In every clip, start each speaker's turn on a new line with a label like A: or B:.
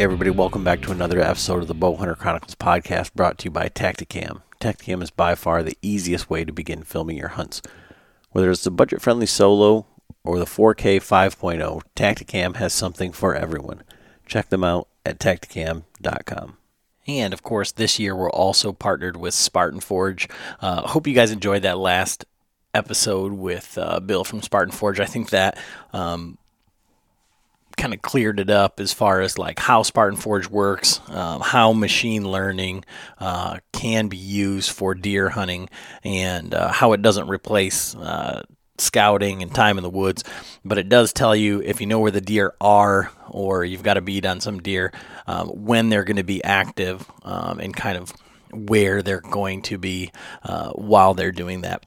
A: Everybody, welcome back to another episode of the Bowhunter Chronicles podcast brought to you by Tactacam. Tactacam is by far the easiest way to begin filming your hunts. Whether it's the budget friendly solo or the 4K 5.0, Tactacam has something for everyone. Check them out at tactacam.com. And of course, this year we're also partnered with Spartan Forge. Uh, hope you guys enjoyed that last episode with uh, Bill from Spartan Forge. I think that um, kind of cleared it up as far as like how Spartan Forge works, um, how machine learning uh, can be used for deer hunting, and uh, how it doesn't replace uh, scouting and time in the woods. But it does tell you if you know where the deer are or you've got a bead on some deer, um, when they're going to be active um, and kind of where they're going to be uh, while they're doing that.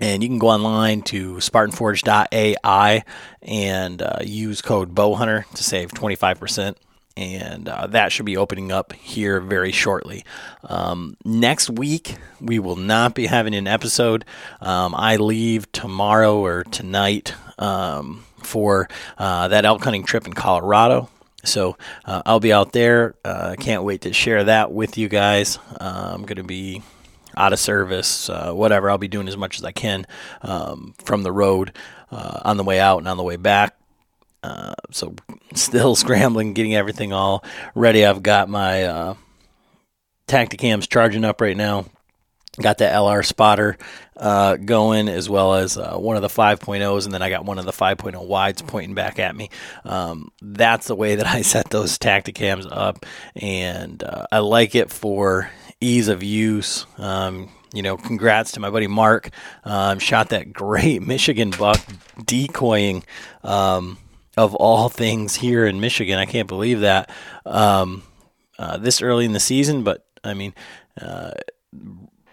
A: And you can go online to SpartanForge.ai and uh, use code Bowhunter to save 25%. And uh, that should be opening up here very shortly. Um, next week, we will not be having an episode. Um, I leave tomorrow or tonight um, for uh, that elk hunting trip in Colorado. So uh, I'll be out there. Uh, can't wait to share that with you guys. Uh, I'm going to be out of service, uh, whatever. I'll be doing as much as I can um, from the road uh, on the way out and on the way back. Uh, so still scrambling, getting everything all ready. I've got my uh, Tactacams charging up right now. Got the LR spotter uh, going as well as uh, one of the 5.0s, and then I got one of the 5.0 wides pointing back at me. Um, that's the way that I set those Tactacams up, and uh, I like it for ease of use. Um, you know, congrats to my buddy Mark. Um, shot that great Michigan buck decoying um, of all things here in Michigan. I can't believe that um, uh, this early in the season, but I mean, uh,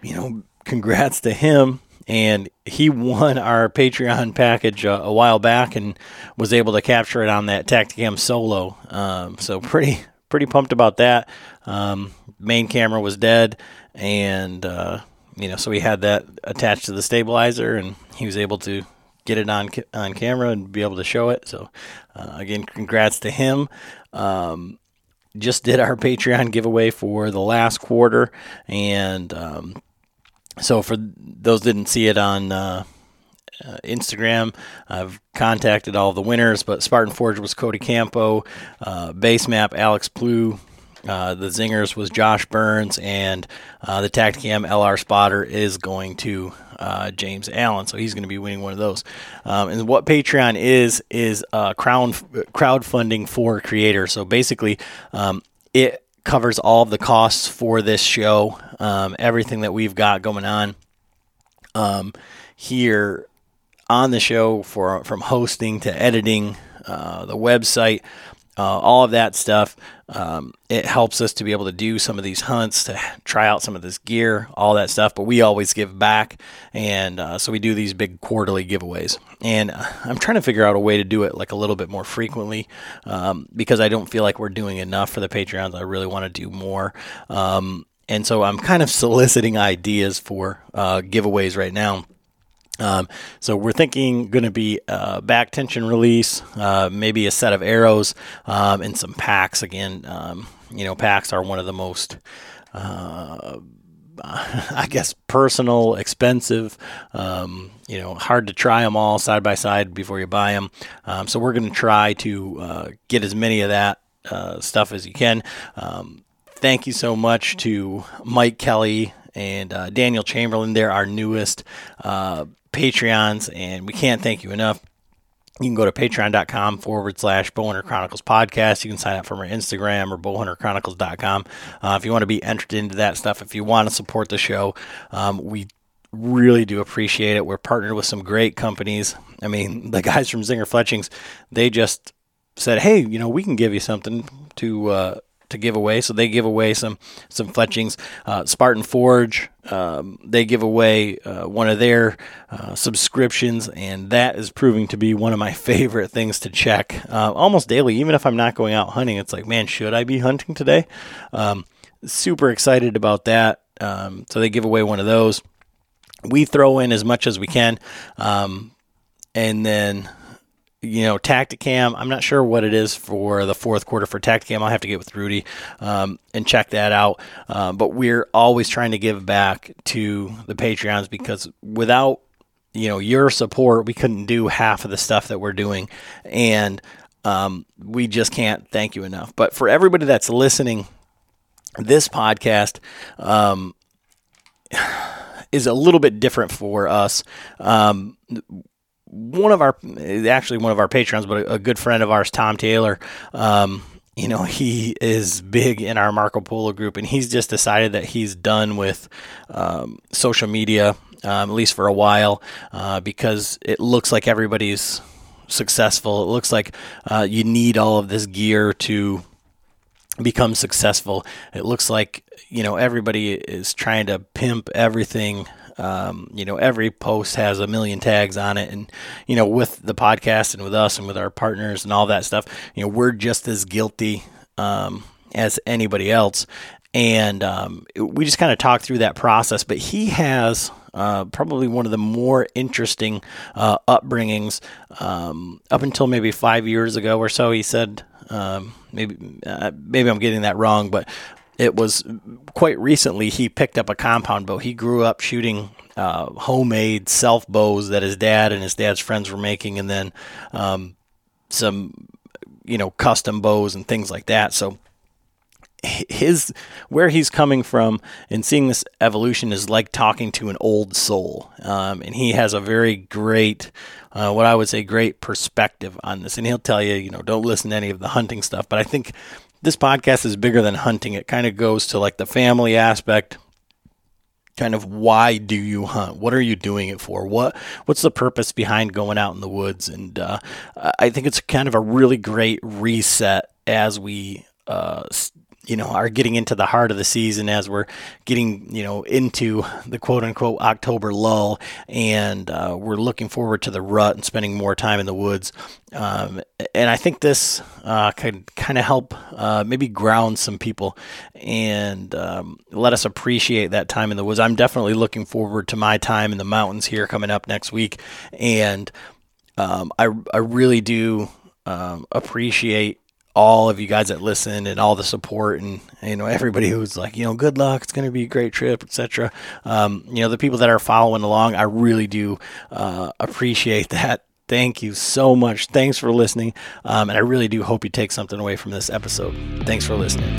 A: you know, congrats to him. And he won our Patreon package uh, a while back and was able to capture it on that Tactacam solo. Um, so pretty pretty pumped about that. Um, main camera was dead, and uh, you know, so we had that attached to the stabilizer, and he was able to get it on on camera and be able to show it. So, uh, again, congrats to him. Um, just did our Patreon giveaway for the last quarter, and um, so for those didn't see it on uh, uh, Instagram. I've contacted all the winners, but Spartan Forge was Cody Campo, uh, Base Map Alex Plew, uh, the Zingers was Josh Burns, and uh, the Tactacam LR spotter is going to uh, James Allen. So he's going to be winning one of those. Um, and what Patreon is is uh, crowd crowdfunding for creators. So basically, um, it covers all of the costs for this show, um, everything that we've got going on um, here on the show for from hosting to editing uh, the website, uh, all of that stuff. Um, it helps us to be able to do some of these hunts, to try out some of this gear, all that stuff. But we always give back, and uh, so we do these big quarterly giveaways. And uh, I'm trying to figure out a way to do it like a little bit more frequently um, because I don't feel like we're doing enough for the Patreons. I really want to do more. Um, and so I'm kind of soliciting ideas for uh, giveaways right now. Um, so we're thinking going to be a back tension release, uh, maybe a set of arrows, um, and some packs. Again, um, you know, packs are one of the most, uh, I guess, personal, expensive. Um, you know, hard to try them all side by side before you buy them. Um, so we're going to try to uh, get as many of that uh, stuff as you can. Um, thank you so much to Mike Kelly and uh, Daniel Chamberlain. They're our newest uh, Patreons, and we can't thank you enough. You can go to patreon.com forward slash Bowhunter Chronicles podcast. You can sign up from our Instagram or bowhunterchronicles.com. Uh, if you want to be entered into that stuff, if you want to support the show, um, we really do appreciate it. We're partnered with some great companies. I mean, the guys from Zinger Fletchings, they just said, hey, you know, we can give you something to uh, to give away. So they give away some some fletchings. Uh, Spartan Forge um, they give away uh, one of their uh, subscriptions, and that is proving to be one of my favorite things to check uh, almost daily. Even if I'm not going out hunting, it's like, man, should I be hunting today? Um, super excited about that. Um, so they give away one of those. We throw in as much as we can, um, and then you know, Tactacam. I'm not sure what it is for the fourth quarter for Tactacam. I'll have to get with Rudy um, and check that out. Uh, but we're always trying to give back to the Patreons because without you know your support, we couldn't do half of the stuff that we're doing, and um, we just can't thank you enough. But for everybody that's listening, this podcast. Um, is a little bit different for us. Um, one of our actually one of our patrons, but a, a good friend of ours, Tom Taylor. Um, you know, he is big in our Marco Polo group, and he's just decided that he's done with um, social media, um, at least for a while, uh, because it looks like everybody's successful. It looks like uh, you need all of this gear to become successful. It looks like you know everybody is trying to pimp everything um, you know, every post has a million tags on it, and you know, with the podcast and with us and with our partners and all that stuff, you know, we're just as guilty um, as anybody else. And um, we just kind of talked through that process. But he has uh, probably one of the more interesting uh, upbringings um, up until maybe five years ago or so. He said, um, maybe uh, maybe I'm getting that wrong, but it was quite recently he picked up a compound bow. He grew up shooting uh, homemade self bows that his dad and his dad's friends were making, and then um, some you know custom bows and things like that. So his where he's coming from and seeing this evolution is like talking to an old soul, um, and he has a very great. Uh, what I would say, great perspective on this. And he'll tell you, you know, don't listen to any of the hunting stuff. But I think this podcast is bigger than hunting. It kind of goes to like the family aspect, kind of why do you hunt? What are you doing it for? What what's the purpose behind going out in the woods? And uh, I think it's kind of a really great reset as we uh, you know, are getting into the heart of the season as we're getting, you know, into the quote unquote October lull. And uh, we're looking forward to the rut and spending more time in the woods. Um, and I think this uh, could kind of help uh, maybe ground some people and um, let us appreciate that time in the woods. I'm definitely looking forward to my time in the mountains here coming up next week. And um, I, I really do um, appreciate all of you guys that listen and all the support and you know everybody who's like you know good luck it's going to be a great trip etc um, you know the people that are following along i really do uh, appreciate that. Thank you so much. Thanks for listening. Um, and i really do hope you take something away from this episode. Thanks for listening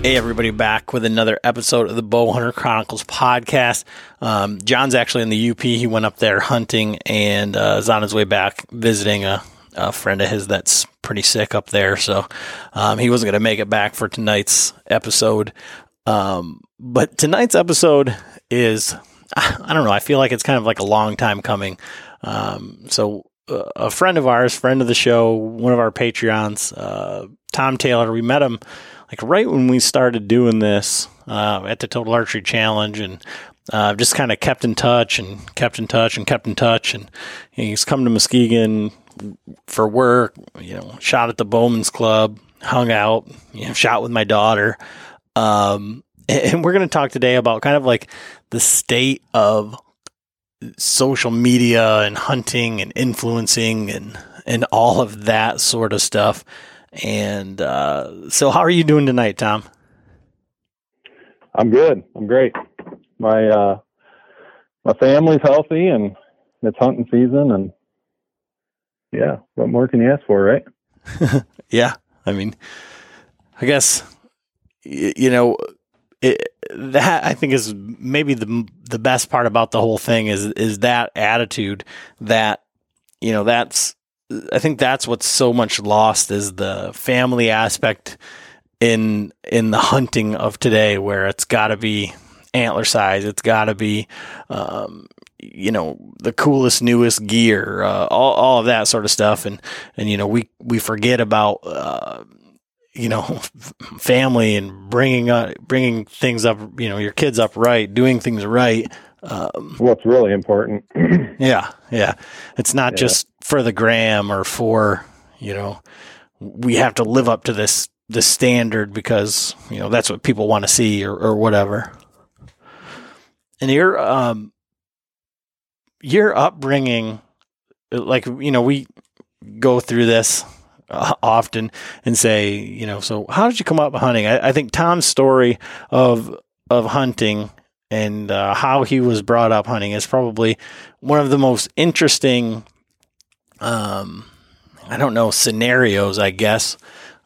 A: Hey, everybody, back with another episode of the Bowhunter Chronicles podcast. Um, John's actually in the UP. He went up there hunting and uh, is on his way back visiting a, a, friend of his that's pretty sick up there. So um, he wasn't going to make it back for tonight's episode. Um, but tonight's episode is, I don't know, I feel like it's kind of like a long time coming. Um, so uh, a friend of ours, friend of the show, one of our Patreons, uh, Tom Taylor, we met him like right when we started doing this uh, at the Total Archery Challenge, and uh, just kind of kept in touch and kept in touch and kept in touch. And he's come to Muskegon for work, you know, shot at the Bowman's Club, hung out, you know, shot with my daughter. Um, and we're going to talk today about kind of like the state of social media and hunting and influencing and and all of that sort of stuff. And uh, so, how are you doing tonight, Tom?
B: I'm good. I'm great. My uh, my family's healthy, and it's hunting season, and yeah, what more can you ask for, right?
A: yeah, I mean, I guess you know it, that I think is maybe the the best part about the whole thing is is that attitude that you know that's I think that's what's so much lost is the family aspect in in the hunting of today, where it's got to be antler size, it's got to be, um, you know, the coolest, newest gear, uh, all all of that sort of stuff, and and you know we we forget about. Uh, you know, family and bringing up, bringing things up, you know, your kids up right, doing things right.
B: Um, What's really important.
A: yeah, yeah. It's not yeah. just for the gram or for you know we have to live up to this this standard because you know that's what people want to see or, or whatever. And you're um your upbringing, like you know, we go through this often and say, you know, so how did you come up hunting? I, I think Tom's story of of hunting and uh, how he was brought up hunting is probably one of the most interesting. Um, I don't know scenarios, I guess.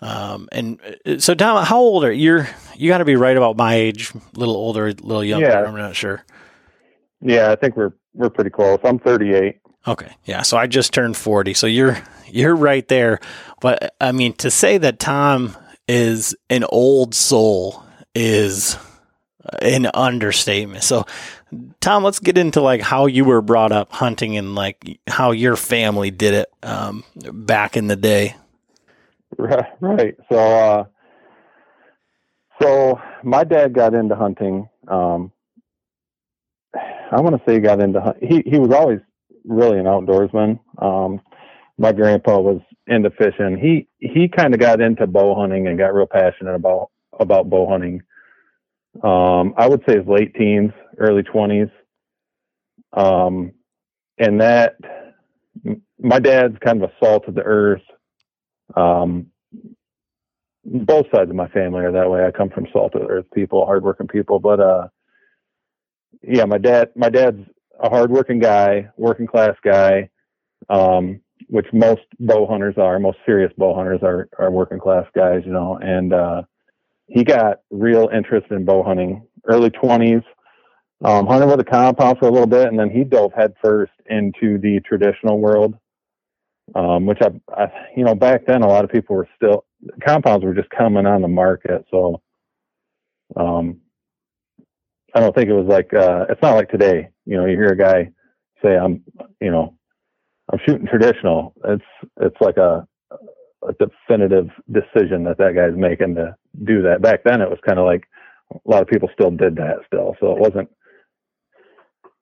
A: Um, and uh, so, Tom, how old are you? You're, you got to be right about my age, a little older, a little younger. Yeah. I'm not sure.
B: Yeah, I think we're we're pretty close. I'm 38.
A: Okay, yeah. So I just turned 40. So you're you're right there. But I mean, to say that Tom is an old soul is an understatement. So, Tom, let's get into like how you were brought up hunting and like how your family did it um, back in the day.
B: Right. Right. So, uh, so my dad got into hunting. Um, I want to say he got into he he was always really an outdoorsman. Um, my grandpa was into fishing. He he kind of got into bow hunting and got real passionate about about bow hunting. Um, I would say his late teens, early twenties. Um, and that my dad's kind of a salt of the earth. Um, both sides of my family are that way. I come from salt of the earth people, hardworking people, but uh, yeah, my dad my dad's a hardworking guy, working class guy. Um, which most bow hunters are, most serious bow hunters are, are working class guys, you know, and, uh, he got real interest in bow hunting early twenties, um, hunted with a compound for a little bit and then he dove headfirst into the traditional world. Um, which I, I, you know, back then a lot of people were still, compounds were just coming on the market. So, um, I don't think it was like, uh, it's not like today, you know, you hear a guy say, I'm, you know, I'm shooting traditional. It's it's like a a definitive decision that that guy's making to do that. Back then, it was kind of like a lot of people still did that still, so it wasn't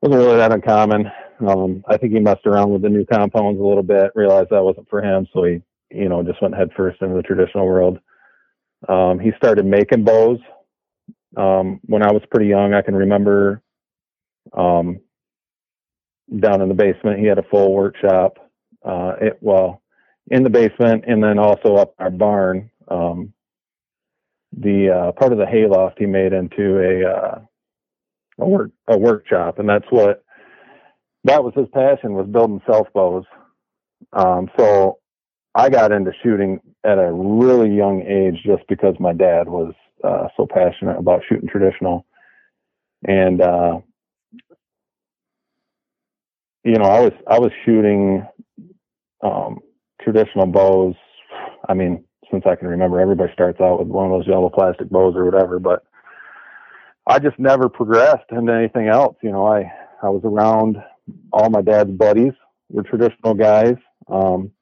B: wasn't really that uncommon. Um, I think he messed around with the new compounds a little bit, realized that wasn't for him, so he you know just went headfirst into the traditional world. Um, he started making bows um, when I was pretty young. I can remember um, down in the basement. He had a full workshop. Uh, it, well, in the basement, and then also up our barn. Um, the uh, part of the hayloft he made into a uh, a work a workshop, and that's what that was his passion was building self bows. Um, so I got into shooting at a really young age just because my dad was uh, so passionate about shooting traditional, and uh, you know, I was I was shooting um, traditional bows. I mean, since I can remember, everybody starts out with one of those yellow plastic bows or whatever. But I just never progressed into anything else. You know, I I was around all my dad's buddies were traditional guys, um,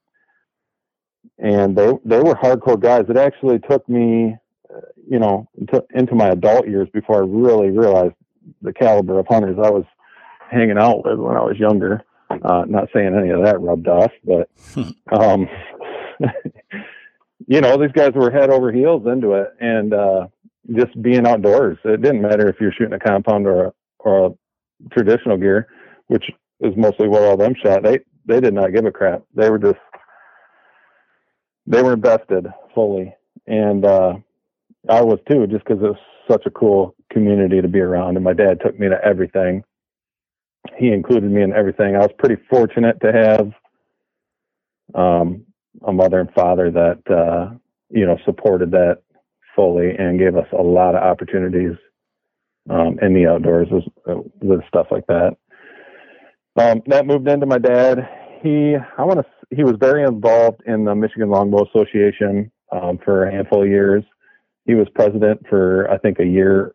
B: and they they were hardcore guys. It actually took me, uh, you know, into, into my adult years before I really realized the caliber of hunters I was hanging out with when I was younger. Uh, not saying any of that rubbed off, but um, you know, these guys were head over heels into it, and uh, just being outdoors. It didn't matter if you're shooting a compound or a, or a traditional gear, which is mostly what all them shot. They they did not give a crap. They were just they were invested fully, and uh, I was too, just because it was such a cool community to be around. And my dad took me to everything he included me in everything. I was pretty fortunate to have um, a mother and father that uh, you know supported that fully and gave us a lot of opportunities um, in the outdoors with, with stuff like that. Um, that moved into my dad. He, I want to, he was very involved in the Michigan Longbow Association um, for a handful of years. He was president for I think a year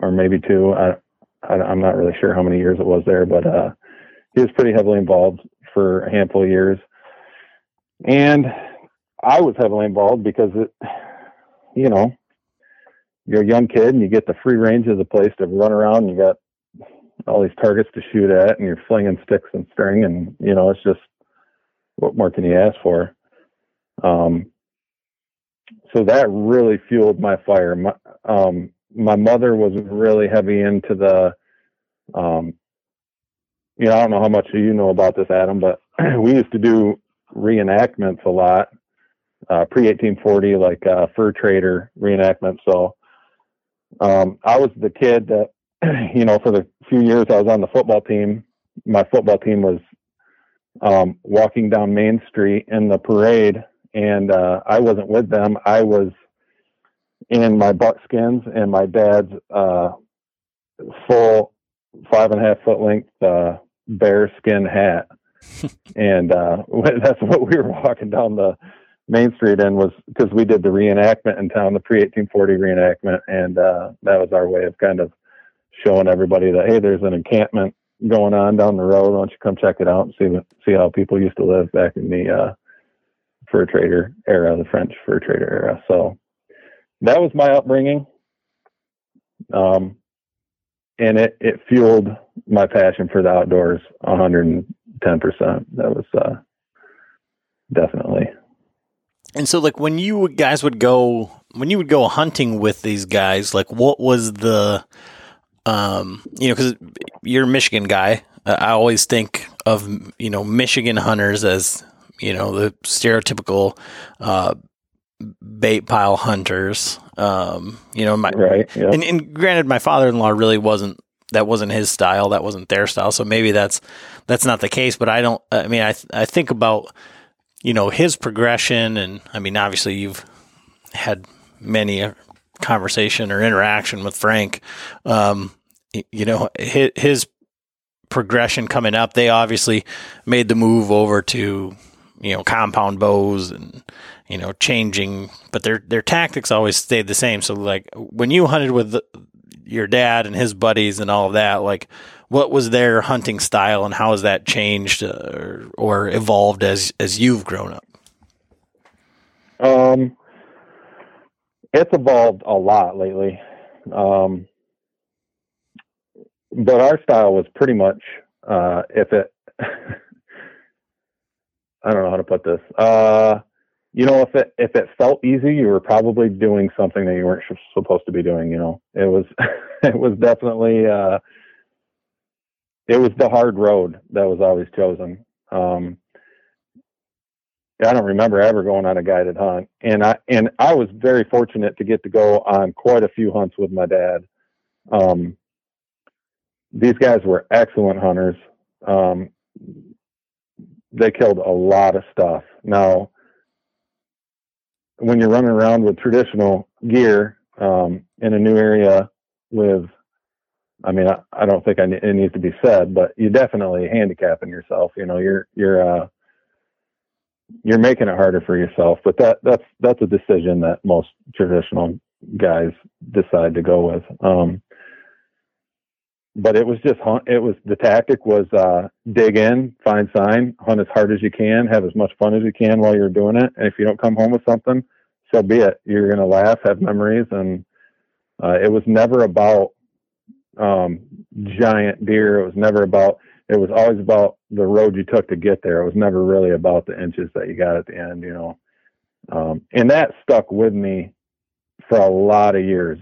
B: or maybe two. I, I, am not really sure how many years it was there, but uh, he was pretty heavily involved for a handful of years. And I was heavily involved because it, you know, you're a young kid and you get the free range of the place to run around. And you got all these targets to shoot at and you're flinging sticks and string and you know it's just what more can you ask for? Um, so that really fueled my fire. My, um, my mother was really heavy into the um, you know, I don't know how much you know about this, Adam, but we used to do reenactments a lot, uh, pre 1840, like uh, fur trader reenactment. So um, I was the kid that, you know, for the few years I was on the football team, my football team was um, walking down Main Street in the parade, and uh, I wasn't with them. I was in my buckskins and my dad's uh, full five and a half foot length uh, bear skin hat. and uh, that's what we were walking down the main street in was because we did the reenactment in town, the pre 1840 reenactment, and uh, that was our way of kind of showing everybody that hey, there's an encampment going on down the road. Why don't you come check it out and see see how people used to live back in the uh, fur trader era, the French fur trader era. So that was my upbringing. Um, and it, it fueled my passion for the outdoors 110%. That was, uh, definitely.
A: And so like when you guys would go, when you would go hunting with these guys, like what was the, um, you know, cause you're a Michigan guy. Uh, I always think of, you know, Michigan hunters as, you know, the stereotypical, uh, bait pile hunters. Um, you know, my
B: right.
A: Yep. And, and granted, my father-in-law really wasn't that wasn't his style. That wasn't their style. So maybe that's that's not the case. But I don't. I mean, I I think about you know his progression, and I mean, obviously you've had many a conversation or interaction with Frank. Um, you know his, progression coming up. They obviously made the move over to you know compound bows and you know changing but their their tactics always stayed the same so like when you hunted with the, your dad and his buddies and all of that like what was their hunting style and how has that changed uh, or, or evolved as as you've grown up
B: um it's evolved a lot lately um but our style was pretty much uh if it I don't know how to put this. Uh, you know, if it if it felt easy, you were probably doing something that you weren't supposed to be doing. You know, it was it was definitely uh, it was the hard road that was always chosen. Um, I don't remember ever going on a guided hunt, and I and I was very fortunate to get to go on quite a few hunts with my dad. Um, these guys were excellent hunters. Um, they killed a lot of stuff. Now, when you're running around with traditional gear um, in a new area with, I mean, I, I don't think I, it needs to be said, but you're definitely handicapping yourself. You know, you're you're uh, you're making it harder for yourself. But that that's that's a decision that most traditional guys decide to go with. Um, but it was just hunt. It was the tactic was uh, dig in, find sign, hunt as hard as you can, have as much fun as you can while you're doing it. And if you don't come home with something, so be it. You're gonna laugh, have memories, and uh, it was never about um, giant deer. It was never about. It was always about the road you took to get there. It was never really about the inches that you got at the end, you know. Um, and that stuck with me for a lot of years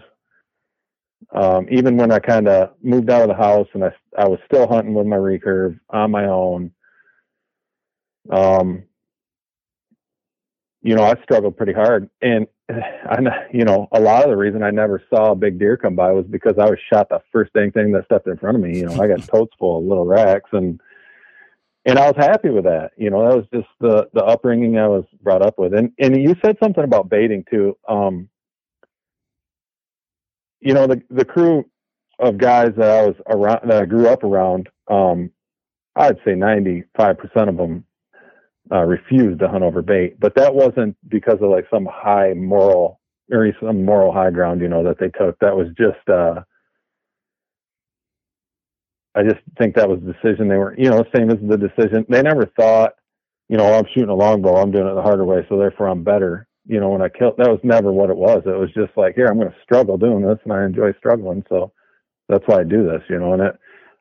B: um, even when I kind of moved out of the house and I, I was still hunting with my recurve on my own, um, you know, I struggled pretty hard. And, I, you know, a lot of the reason I never saw a big deer come by was because I was shot the first dang thing that stepped in front of me. You know, I got totes full of little racks and, and I was happy with that. You know, that was just the, the upbringing I was brought up with. And, and you said something about baiting too. Um, you know, the the crew of guys that I was around, that I grew up around, um, I'd say 95% of them uh, refused to hunt over bait, but that wasn't because of like some high moral or some moral high ground, you know, that they took. That was just, uh, I just think that was the decision they were, you know, same as the decision. They never thought, you know, oh, I'm shooting a longbow, I'm doing it the harder way, so therefore I'm better you know, when I killed, that was never what it was. It was just like, here, I'm going to struggle doing this, and I enjoy struggling, so that's why I do this, you know. And it,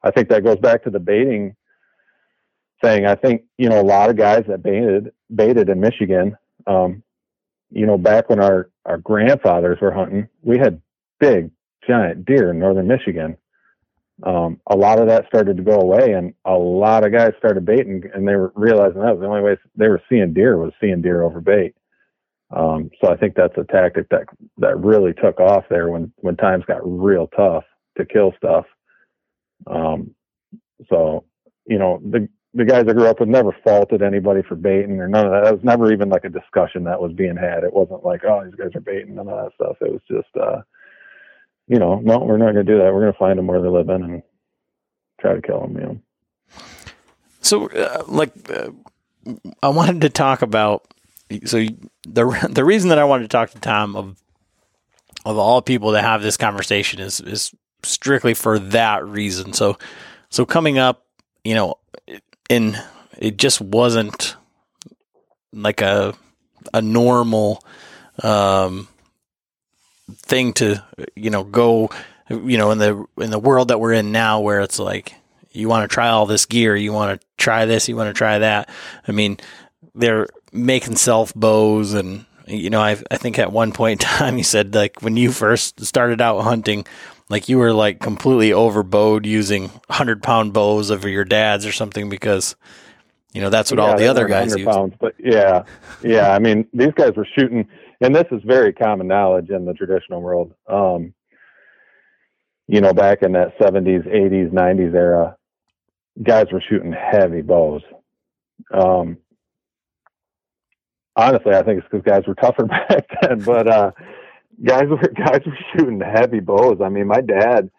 B: I think that goes back to the baiting thing. I think you know a lot of guys that baited baited in Michigan. Um, you know, back when our our grandfathers were hunting, we had big giant deer in northern Michigan. um, a lot of that started to go away, and a lot of guys started baiting, and they were realizing that was the only way they were seeing deer was seeing deer over bait. Um, so I think that's a tactic that that really took off there when when times got real tough to kill stuff. Um, so you know the the guys I grew up with never faulted anybody for baiting or none of that. That was never even like a discussion that was being had. It wasn't like, oh, these guys are baiting, and all that stuff. It was just, uh, you know, no, we're not going to do that. We're going to find them where they're living and try to kill them. You know.
A: So, uh, like, uh, I wanted to talk about. So the the reason that I wanted to talk to Tom of of all people to have this conversation is is strictly for that reason. So, so coming up, you know, and it just wasn't like a a normal um, thing to you know go you know in the in the world that we're in now where it's like you want to try all this gear you want to try this you want to try that. I mean they're making self bows and you know I, I think at one point in time you said like when you first started out hunting like you were like completely overbowed using 100 pound bows of your dad's or something because you know that's what yeah, all the other guys use pounds,
B: but yeah yeah i mean these guys were shooting and this is very common knowledge in the traditional world um you know back in that 70s 80s 90s era guys were shooting heavy bows. Um honestly i think it's because guys were tougher back then but uh guys were guys were shooting heavy bows. I mean, my dad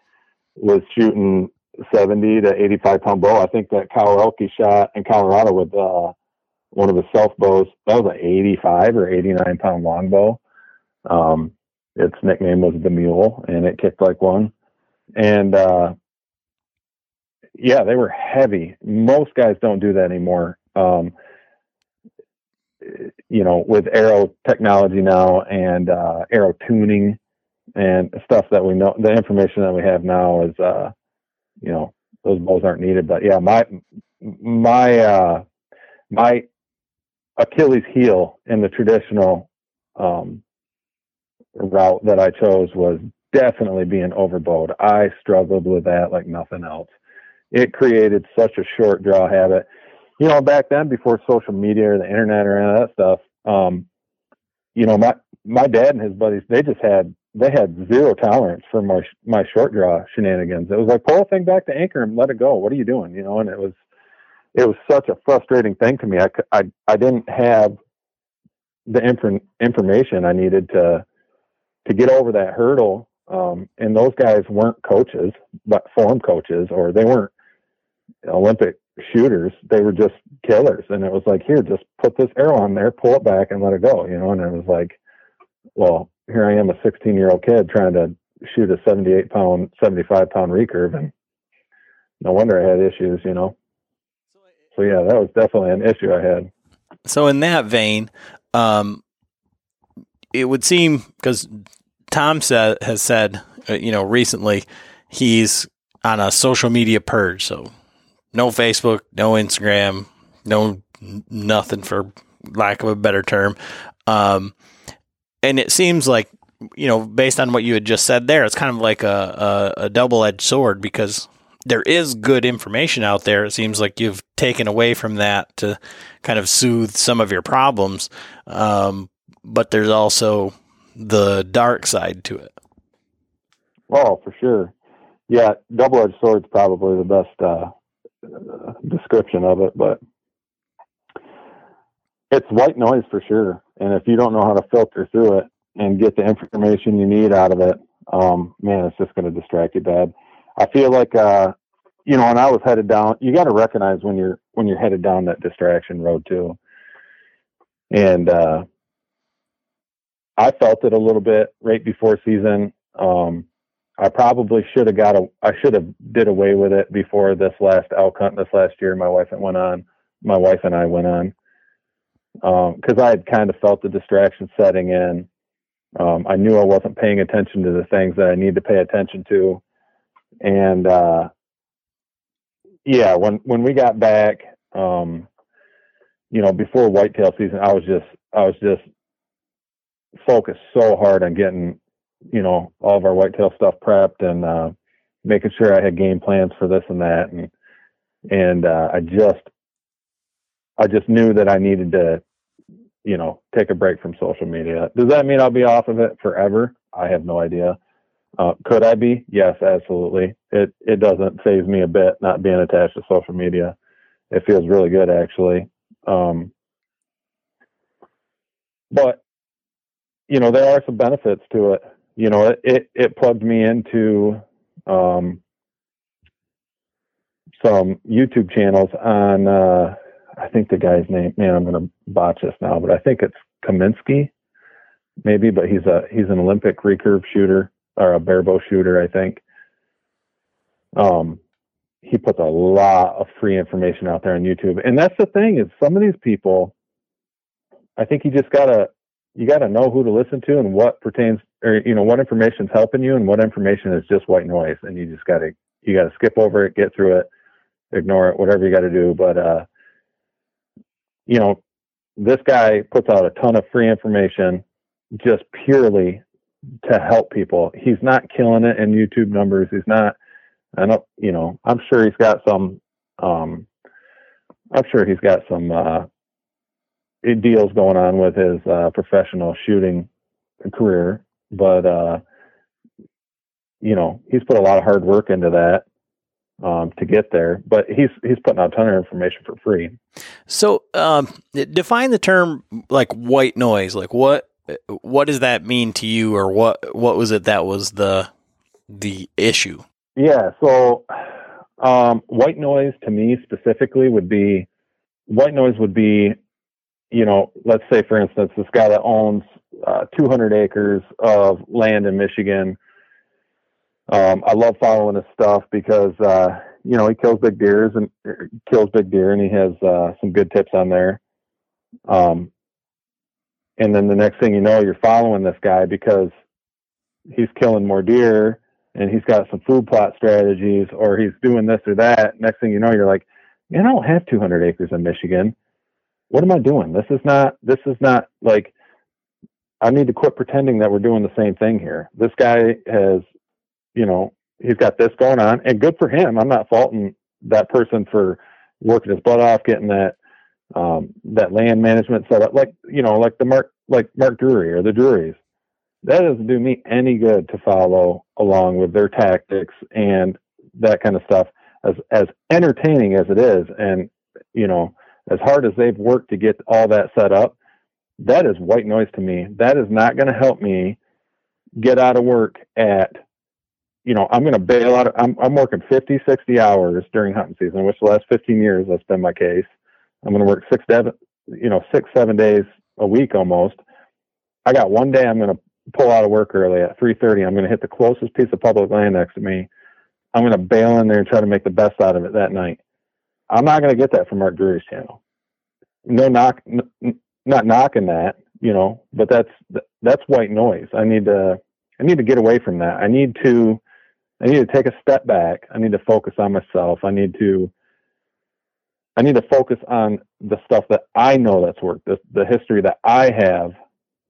B: was shooting 70 to 85 pound bow. I think that Kyle Elke shot in Colorado with uh, one of the self bows. That was an 85 or 89 pound longbow. Um, its nickname was the Mule, and it kicked like one. And uh, yeah, they were heavy. Most guys don't do that anymore. Um, you know, with arrow technology now and uh, arrow tuning and stuff that we know, the information that we have now is, uh, you know, those bows aren't needed. But yeah, my my uh, my Achilles heel in the traditional um, route that I chose was definitely being overbowed. I struggled with that like nothing else. It created such a short draw habit you know, back then before social media or the internet or any of that stuff, um, you know, my my dad and his buddies, they just had they had zero tolerance for my my short draw shenanigans. It was like pull a thing back to anchor and let it go. What are you doing? You know, and it was it was such a frustrating thing to me. I I I didn't have the inf- information I needed to to get over that hurdle. Um, and those guys weren't coaches, but form coaches, or they weren't Olympic shooters. They were just killers. And it was like, here, just put this arrow on there, pull it back and let it go, you know? And it was like, well, here I am, a 16 year old kid trying to shoot a 78 pound, 75 pound recurve. And no wonder I had issues, you know? So yeah, that was definitely an issue I had.
A: So in that vein, um, it would seem because Tom said, has said, uh, you know, recently he's on a social media purge. So no Facebook, no Instagram, no nothing for lack of a better term. Um, and it seems like, you know, based on what you had just said there, it's kind of like a, a, a double edged sword because there is good information out there. It seems like you've taken away from that to kind of soothe some of your problems. Um, but there's also the dark side to it.
B: Oh, for sure. Yeah, double edged sword's probably the best uh, description of it, but it's white noise for sure. And if you don't know how to filter through it and get the information you need out of it, um, man, it's just going to distract you bad. I feel like, uh, you know, when I was headed down, you got to recognize when you're when you're headed down that distraction road too. And uh, I felt it a little bit right before season. Um, I probably should have got a, I should have did away with it before this last elk hunt this last year. My wife and went on, my wife and I went on, um, cause I had kind of felt the distraction setting in. Um, I knew I wasn't paying attention to the things that I need to pay attention to. And, uh, yeah, when, when we got back, um, you know, before whitetail season, I was just, I was just focused so hard on getting you know all of our whitetail stuff prepped and uh, making sure I had game plans for this and that, and and uh, I just I just knew that I needed to, you know, take a break from social media. Does that mean I'll be off of it forever? I have no idea. Uh, could I be? Yes, absolutely. It it doesn't phase me a bit not being attached to social media. It feels really good actually. Um, but you know there are some benefits to it. You know it it, it plugged me into um, some YouTube channels on uh, I think the guy's name. Man, I'm going to botch this now, but I think it's Kaminsky, maybe. But he's a he's an Olympic recurve shooter or a barebow shooter, I think. Um, he puts a lot of free information out there on YouTube, and that's the thing is some of these people. I think you just gotta you gotta know who to listen to and what pertains or you know what information is helping you and what information is just white noise, and you just gotta you gotta skip over it, get through it, ignore it, whatever you got to do. But uh, you know, this guy puts out a ton of free information just purely to help people. He's not killing it in YouTube numbers. He's not. I don't. You know, I'm sure he's got some. Um, I'm sure he's got some uh, deals going on with his uh, professional shooting career, but uh, you know, he's put a lot of hard work into that um, to get there. But he's he's putting out a ton of information for free.
A: So, um, define the term like white noise. Like what what does that mean to you, or what what was it that was the the issue?
B: Yeah. So, um, white noise to me specifically would be white noise would be, you know, let's say for instance, this guy that owns uh, 200 acres of land in Michigan um, I love following his stuff because uh, you know he kills big deers and kills big deer, and he has uh, some good tips on there. Um, and then the next thing you know, you're following this guy because he's killing more deer and he's got some food plot strategies, or he's doing this or that. Next thing you know, you're like, man, I don't have 200 acres in Michigan. What am I doing? This is not. This is not like. I need to quit pretending that we're doing the same thing here. This guy has you know, he's got this going on and good for him. I'm not faulting that person for working his butt off, getting that, um, that land management set up. Like, you know, like the Mark, like Mark Drury or the Drurys. That doesn't do me any good to follow along with their tactics and that kind of stuff as, as entertaining as it is. And, you know, as hard as they've worked to get all that set up, that is white noise to me. That is not going to help me get out of work at you know, I'm going to bail out. I'm, I'm working 50, 60 hours during hunting season, which the last 15 years that's been my case. I'm going to work six, seven, you know, six, seven days a week almost. I got one day I'm going to pull out of work early at 3:30. I'm going to hit the closest piece of public land next to me. I'm going to bail in there and try to make the best out of it that night. I'm not going to get that from Mark Drury's channel. No knock, n- not knocking that, you know, but that's that's white noise. I need to I need to get away from that. I need to I need to take a step back. I need to focus on myself. I need to I need to focus on the stuff that I know that's worked, the, the history that I have,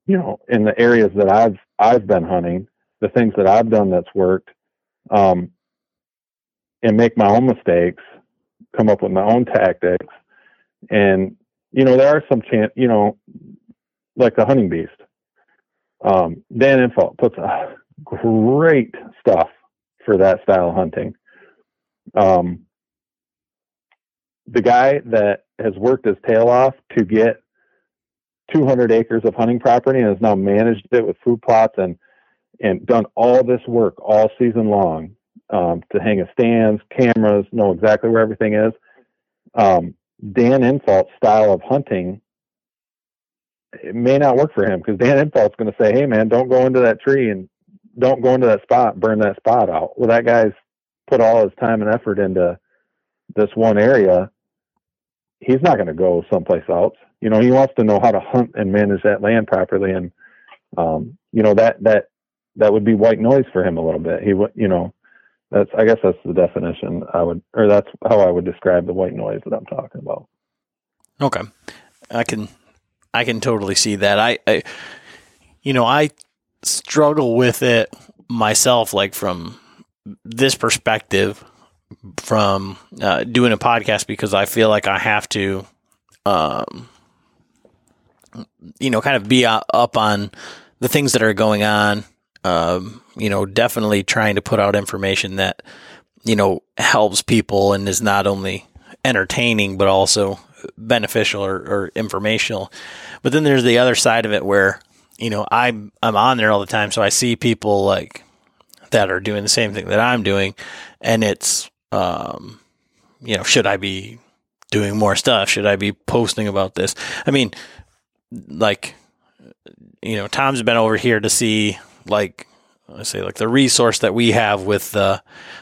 B: you know, in the areas that I've I've been hunting, the things that I've done that's worked, um, and make my own mistakes, come up with my own tactics, and you know there are some chance, you know, like the hunting beast. Um, Dan Infalt puts a great stuff for that style of hunting. Um, the guy that has worked his tail off to get 200 acres of hunting property and has now managed it with food plots and and done all this work all season long um, to hang a stands, cameras, know exactly where everything is. Um, Dan Infalt's style of hunting it may not work for him because Dan Infalt's going to say, "Hey, man, don't go into that tree and don't go into that spot, burn that spot out. Well, that guy's put all his time and effort into this one area. He's not going to go someplace else. You know, he wants to know how to hunt and manage that land properly. And, um, you know, that, that, that would be white noise for him a little bit. He would, you know, that's, I guess that's the definition I would, or that's how I would describe the white noise that I'm talking about.
A: Okay. I can, I can totally see that. I, I you know, I struggle with it myself, like from this perspective from uh, doing a podcast because I feel like I have to, um, you know, kind of be up on the things that are going on. Um, you know, definitely trying to put out information that, you know, helps people and is not only entertaining, but also beneficial or, or informational. But then there's the other side of it where, you know, I'm, I'm on there all the time. So I see people like that are doing the same thing that I'm doing. And it's, um, you know, should I be doing more stuff? Should I be posting about this? I mean, like, you know, Tom's been over here to see like I say like the resource that we have with the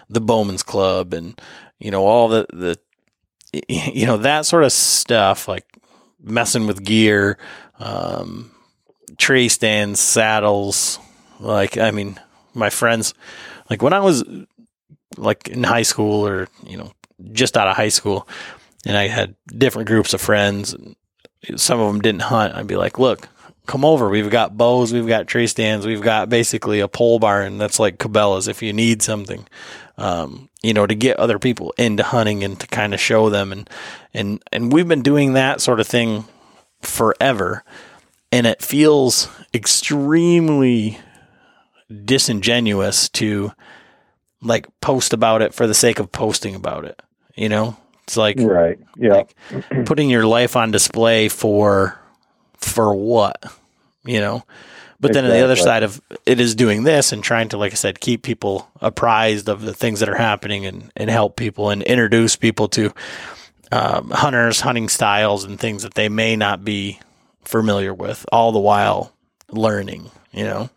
A: the Bowman's Club and you know all the the you know that sort of stuff like messing with gear, um, tree stands, saddles. Like I mean, my friends, like when I was like in high school or you know just out of high school, and I had different groups of friends. and Some of them didn't hunt. I'd be like, "Look, come over. We've got bows, we've got tree stands, we've got basically a pole barn that's like Cabela's if you need something. Um, you know, to get other people into hunting and to kind of show them and and and we've been doing that sort of thing forever. And it feels extremely disingenuous to like post about it for the sake of posting about it. You know? It's like
B: right, yeah,
A: like putting your life on display for for what, you know? But then on the other side of it is doing this and trying to, like I said, keep people apprised of the things that are happening and, and help people and introduce people to um, hunters, hunting styles, and things that they may not be familiar with, all the while learning, you know?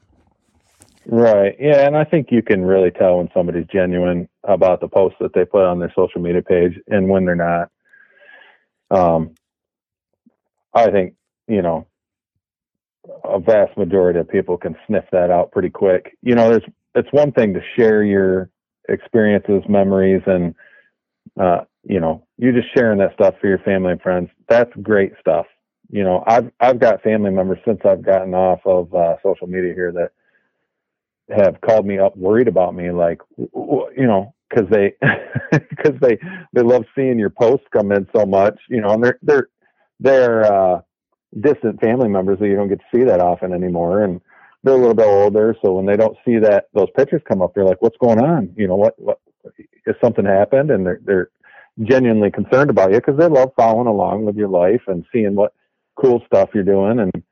B: Right. Yeah. And I think you can really tell when somebody's genuine about the posts that they put on their social media page and when they're not. Um, I think you know, a vast majority of people can sniff that out pretty quick. You know, there's it's one thing to share your experiences, memories, and uh, you know, you just sharing that stuff for your family and friends. That's great stuff. You know, I've I've got family members since I've gotten off of uh, social media here that have called me up worried about me, like you know, because they because they they love seeing your posts come in so much. You know, and they're they're they're uh, distant family members that you don't get to see that often anymore. And they're a little bit older, so when they don't see that those pictures come up, they're like, "What's going on? You know, what what is something happened?" And they're they're genuinely concerned about you because they love following along with your life and seeing what cool stuff you're doing and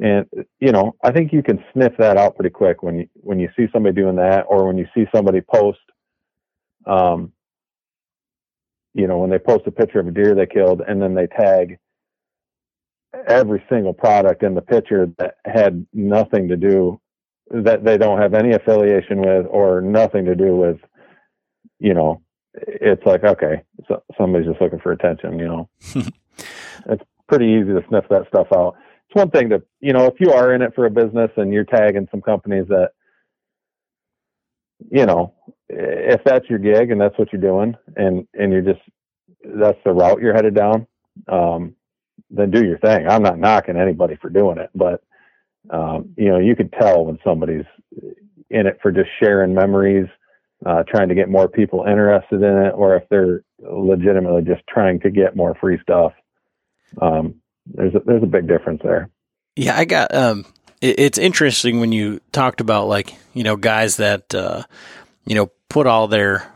B: and you know i think you can sniff that out pretty quick when you when you see somebody doing that or when you see somebody post um you know when they post a picture of a deer they killed and then they tag every single product in the picture that had nothing to do that they don't have any affiliation with or nothing to do with you know it's like okay so somebody's just looking for attention you know? It's pretty easy to sniff that stuff out. It's one thing to you know if you are in it for a business and you're tagging some companies that you know if that's your gig and that's what you're doing and and you're just that's the route you're headed down um then do your thing. I'm not knocking anybody for doing it, but um, you know, you could tell when somebody's in it for just sharing memories, uh, trying to get more people interested in it, or if they're legitimately just trying to get more free stuff. Um, there's a, there's a big difference there.
A: Yeah, I got. Um, it, it's interesting when you talked about like you know guys that uh, you know put all their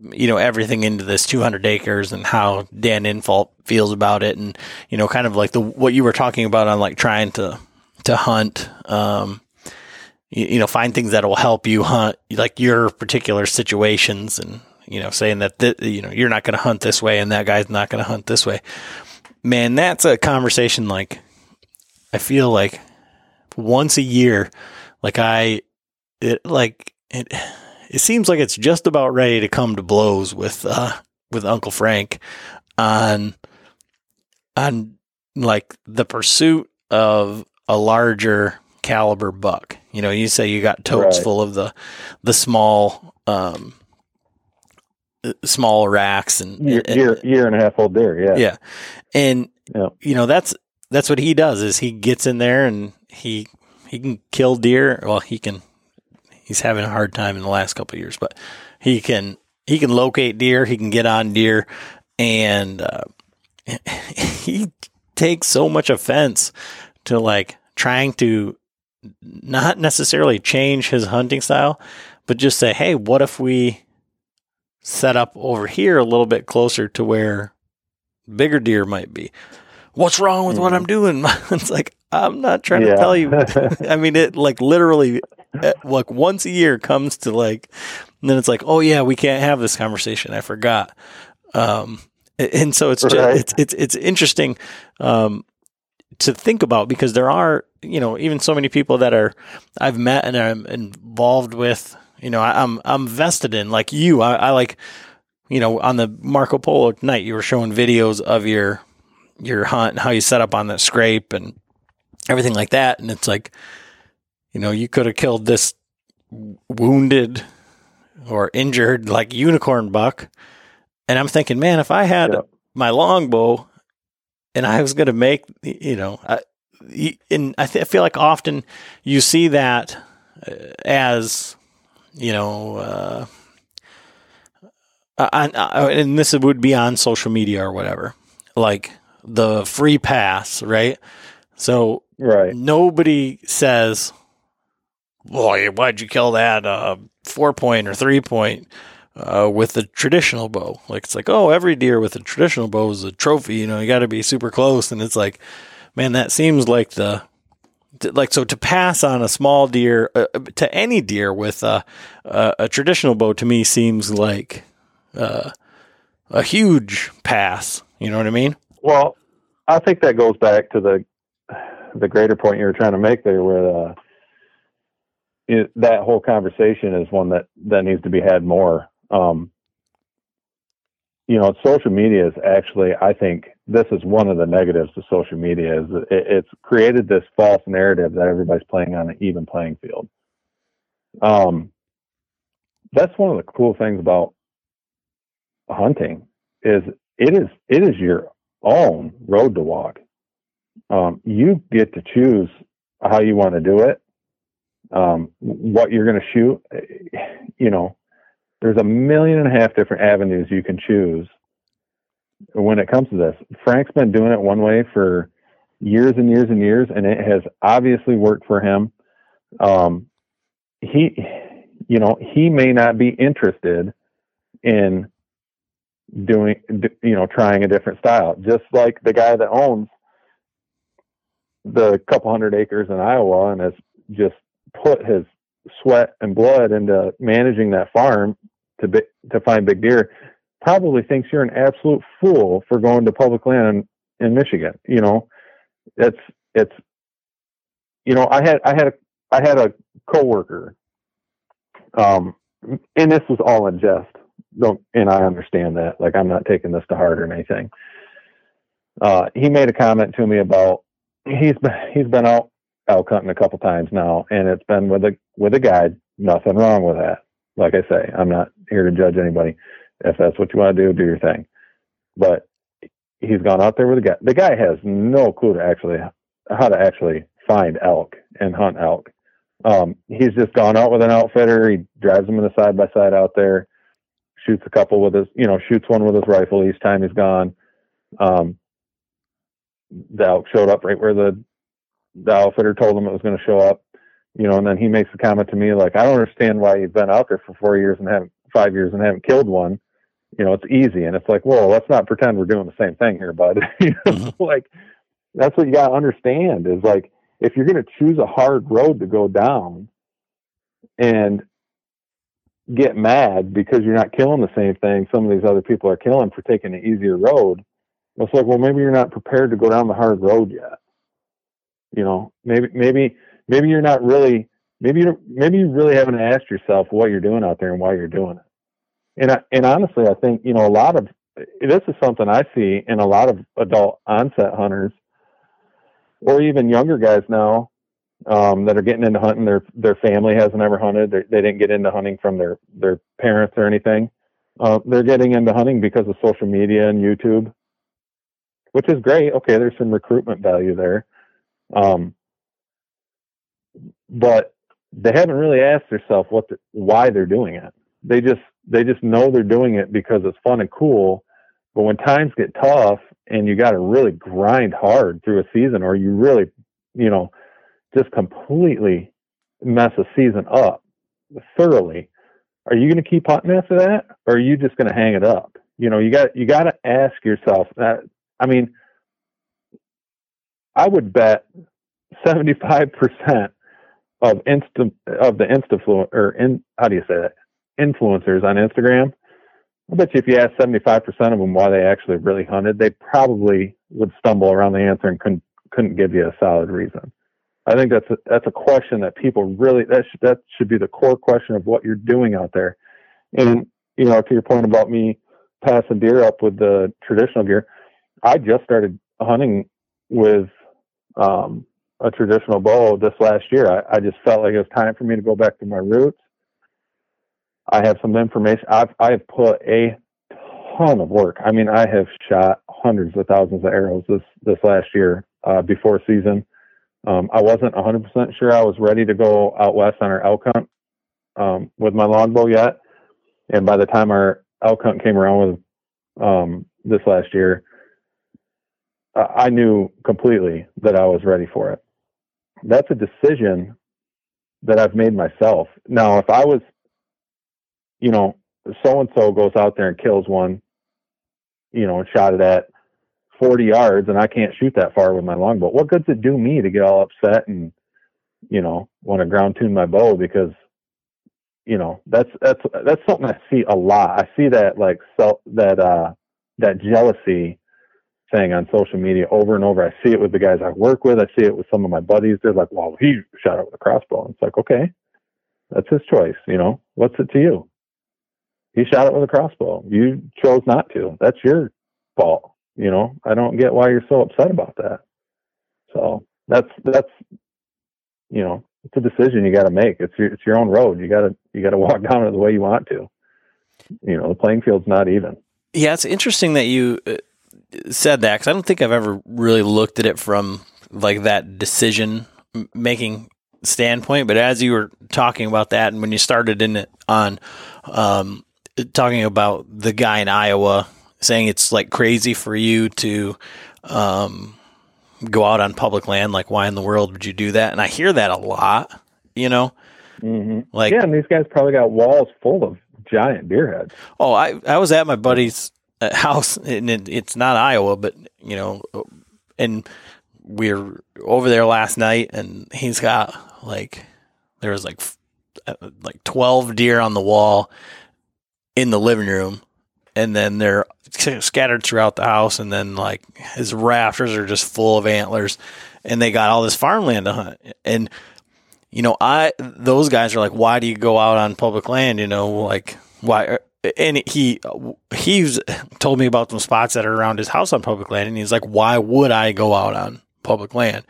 A: you know everything into this 200 acres and how Dan Infalt feels about it, and you know, kind of like the what you were talking about on like trying to to hunt, um, you, you know, find things that will help you hunt like your particular situations, and you know, saying that th- you know you're not going to hunt this way, and that guy's not going to hunt this way. Man, that's a conversation like I feel like once a year, like I, it like it it seems like it's just about ready to come to blows with uh, with Uncle Frank on on like the pursuit of a larger caliber buck. You know, you say you got totes right. full of the the small um small racks and
B: year, and, year, year and a half old deer, yeah.
A: Yeah. And yeah. you know, that's that's what he does is he gets in there and he he can kill deer. Well, he can he's having a hard time in the last couple of years, but he can he can locate deer, he can get on deer, and uh, he takes so much offense to like trying to not necessarily change his hunting style, but just say, hey, what if we set up over here a little bit closer to where bigger deer might be? What's wrong with what I'm doing? it's like, I'm not trying yeah. to tell you. I mean, it like literally, like once a year comes to like, and then it's like, oh yeah, we can't have this conversation. I forgot. Um, and so it's just, right. it's it's it's interesting um, to think about because there are you know even so many people that are I've met and I'm involved with you know I, am I'm, I'm vested in like you I, I, like you know on the Marco Polo night you were showing videos of your your hunt and how you set up on the scrape and everything like that and it's like you know you could have killed this wounded or injured like unicorn buck and I'm thinking, man, if I had my longbow and I was going to make, you know, I, and I, th- I, feel like often you see that uh, as, you know, uh, on, uh, and this would be on social media or whatever, like the free pass, right? So
B: right.
A: nobody says, "Boy, why'd you kill that uh, four point or three point?" uh, with the traditional bow. Like it's like, oh, every deer with a traditional bow is a trophy. You know, you got to be super close, and it's like, man, that seems like the like so to pass on a small deer uh, to any deer with a, a, a traditional bow to me seems like uh, a huge pass. You know what I mean?
B: Well, I think that goes back to the the greater point you were trying to make there, where it, that whole conversation is one that that needs to be had more um, you know, social media is actually, I think, this is one of the negatives to social media is it, it's created this false narrative that everybody's playing on an even playing field. Um, that's one of the cool things about hunting is it is it is your own road to walk. Um, you get to choose how you want to do it, um, what you're going to shoot. You know, there's a million and a half different avenues you can choose when it comes to this. Frank's been doing it one way for years and years and years, and it has obviously worked for him. Um, he, you know, he may not be interested in doing, you know, trying a different style. Just like the guy that owns the couple hundred acres in Iowa and has just put his sweat and blood into managing that farm to be, to find big deer probably thinks you're an absolute fool for going to public land in, in Michigan. You know, it's it's you know I had I had a I had a coworker, um, and this was all in jest. Don't and I understand that. Like I'm not taking this to heart or anything. Uh, he made a comment to me about he's been he's been out elk hunting a couple times now, and it's been with a with a guide. Nothing wrong with that. Like I say, I'm not here to judge anybody. If that's what you want to do, do your thing. But he's gone out there with a guy. The guy has no clue to actually how to actually find elk and hunt elk. Um, he's just gone out with an outfitter. He drives them in a side by side out there, shoots a couple with his, you know, shoots one with his rifle each time he's gone. Um, the elk showed up right where the the outfitter told him it was going to show up you know, and then he makes a comment to me like, I don't understand why you've been out there for four years and haven't five years and haven't killed one. You know, it's easy. And it's like, well, let's not pretend we're doing the same thing here, bud. you know, mm-hmm. like that's what you got to understand is like, if you're going to choose a hard road to go down and get mad because you're not killing the same thing some of these other people are killing for taking an easier road, it's like, well, maybe you're not prepared to go down the hard road yet. You know, maybe, maybe, maybe you're not really maybe you maybe you really haven't asked yourself what you're doing out there and why you're doing it. And I, and honestly, I think you know a lot of this is something I see in a lot of adult onset hunters, or even younger guys now um, that are getting into hunting. Their their family hasn't ever hunted. They're, they did not get into hunting from their their parents or anything. Uh, they're getting into hunting because of social media and YouTube, which is great. Okay, there's some recruitment value there. Um, but they haven't really asked themselves what the, why they're doing it. They just they just know they're doing it because it's fun and cool. But when times get tough and you got to really grind hard through a season, or you really, you know, just completely mess a season up thoroughly, are you going to keep hunting after that, or are you just going to hang it up? You know, you got you got to ask yourself that. I mean, I would bet seventy five percent of insta of the insta or in how do you say that influencers on Instagram. I bet you if you ask seventy five percent of them why they actually really hunted, they probably would stumble around the answer and couldn't couldn't give you a solid reason. I think that's a, that's a question that people really that should, that should be the core question of what you're doing out there. And you know, to your point about me passing deer up with the traditional gear, I just started hunting with um, a traditional bow this last year. I, I, just felt like it was time for me to go back to my roots. I have some information. I've I've put a ton of work. I mean, I have shot hundreds of thousands of arrows this this last year uh, before season. Um, I wasn't 100% sure I was ready to go out west on our elk hunt um, with my longbow yet. And by the time our elk hunt came around with um, this last year, I knew completely that I was ready for it. That's a decision that I've made myself. Now, if I was, you know, so and so goes out there and kills one, you know, and shot it at 40 yards and I can't shoot that far with my longbow. What good's it do me to get all upset and, you know, want to ground tune my bow because, you know, that's, that's, that's something I see a lot. I see that like, so that, uh, that jealousy thing on social media over and over. I see it with the guys I work with. I see it with some of my buddies. They're like, well, he shot it with a crossbow. And it's like, okay, that's his choice. You know, what's it to you? He shot it with a crossbow. You chose not to. That's your fault. You know, I don't get why you're so upset about that. So that's that's you know, it's a decision you got to make. It's your it's your own road. You got to you got to walk down it the way you want to. You know, the playing field's not even.
A: Yeah, it's interesting that you uh, said that because I don't think I've ever really looked at it from like that decision making standpoint. But as you were talking about that, and when you started in it on um, talking about the guy in Iowa saying it's like crazy for you to um, go out on public land. Like, why in the world would you do that? And I hear that a lot, you know?
B: Mm-hmm. Like, yeah, and these guys probably got walls full of giant deer heads.
A: Oh, I, I was at my buddy's house, and it, it's not Iowa, but, you know, and we are over there last night, and he's got like, there was like, uh, like 12 deer on the wall in the living room and then they're scattered throughout the house, and then like his rafters are just full of antlers, and they got all this farmland to hunt. And you know, I those guys are like, why do you go out on public land? You know, like why? And he he's told me about some spots that are around his house on public land, and he's like, why would I go out on public land?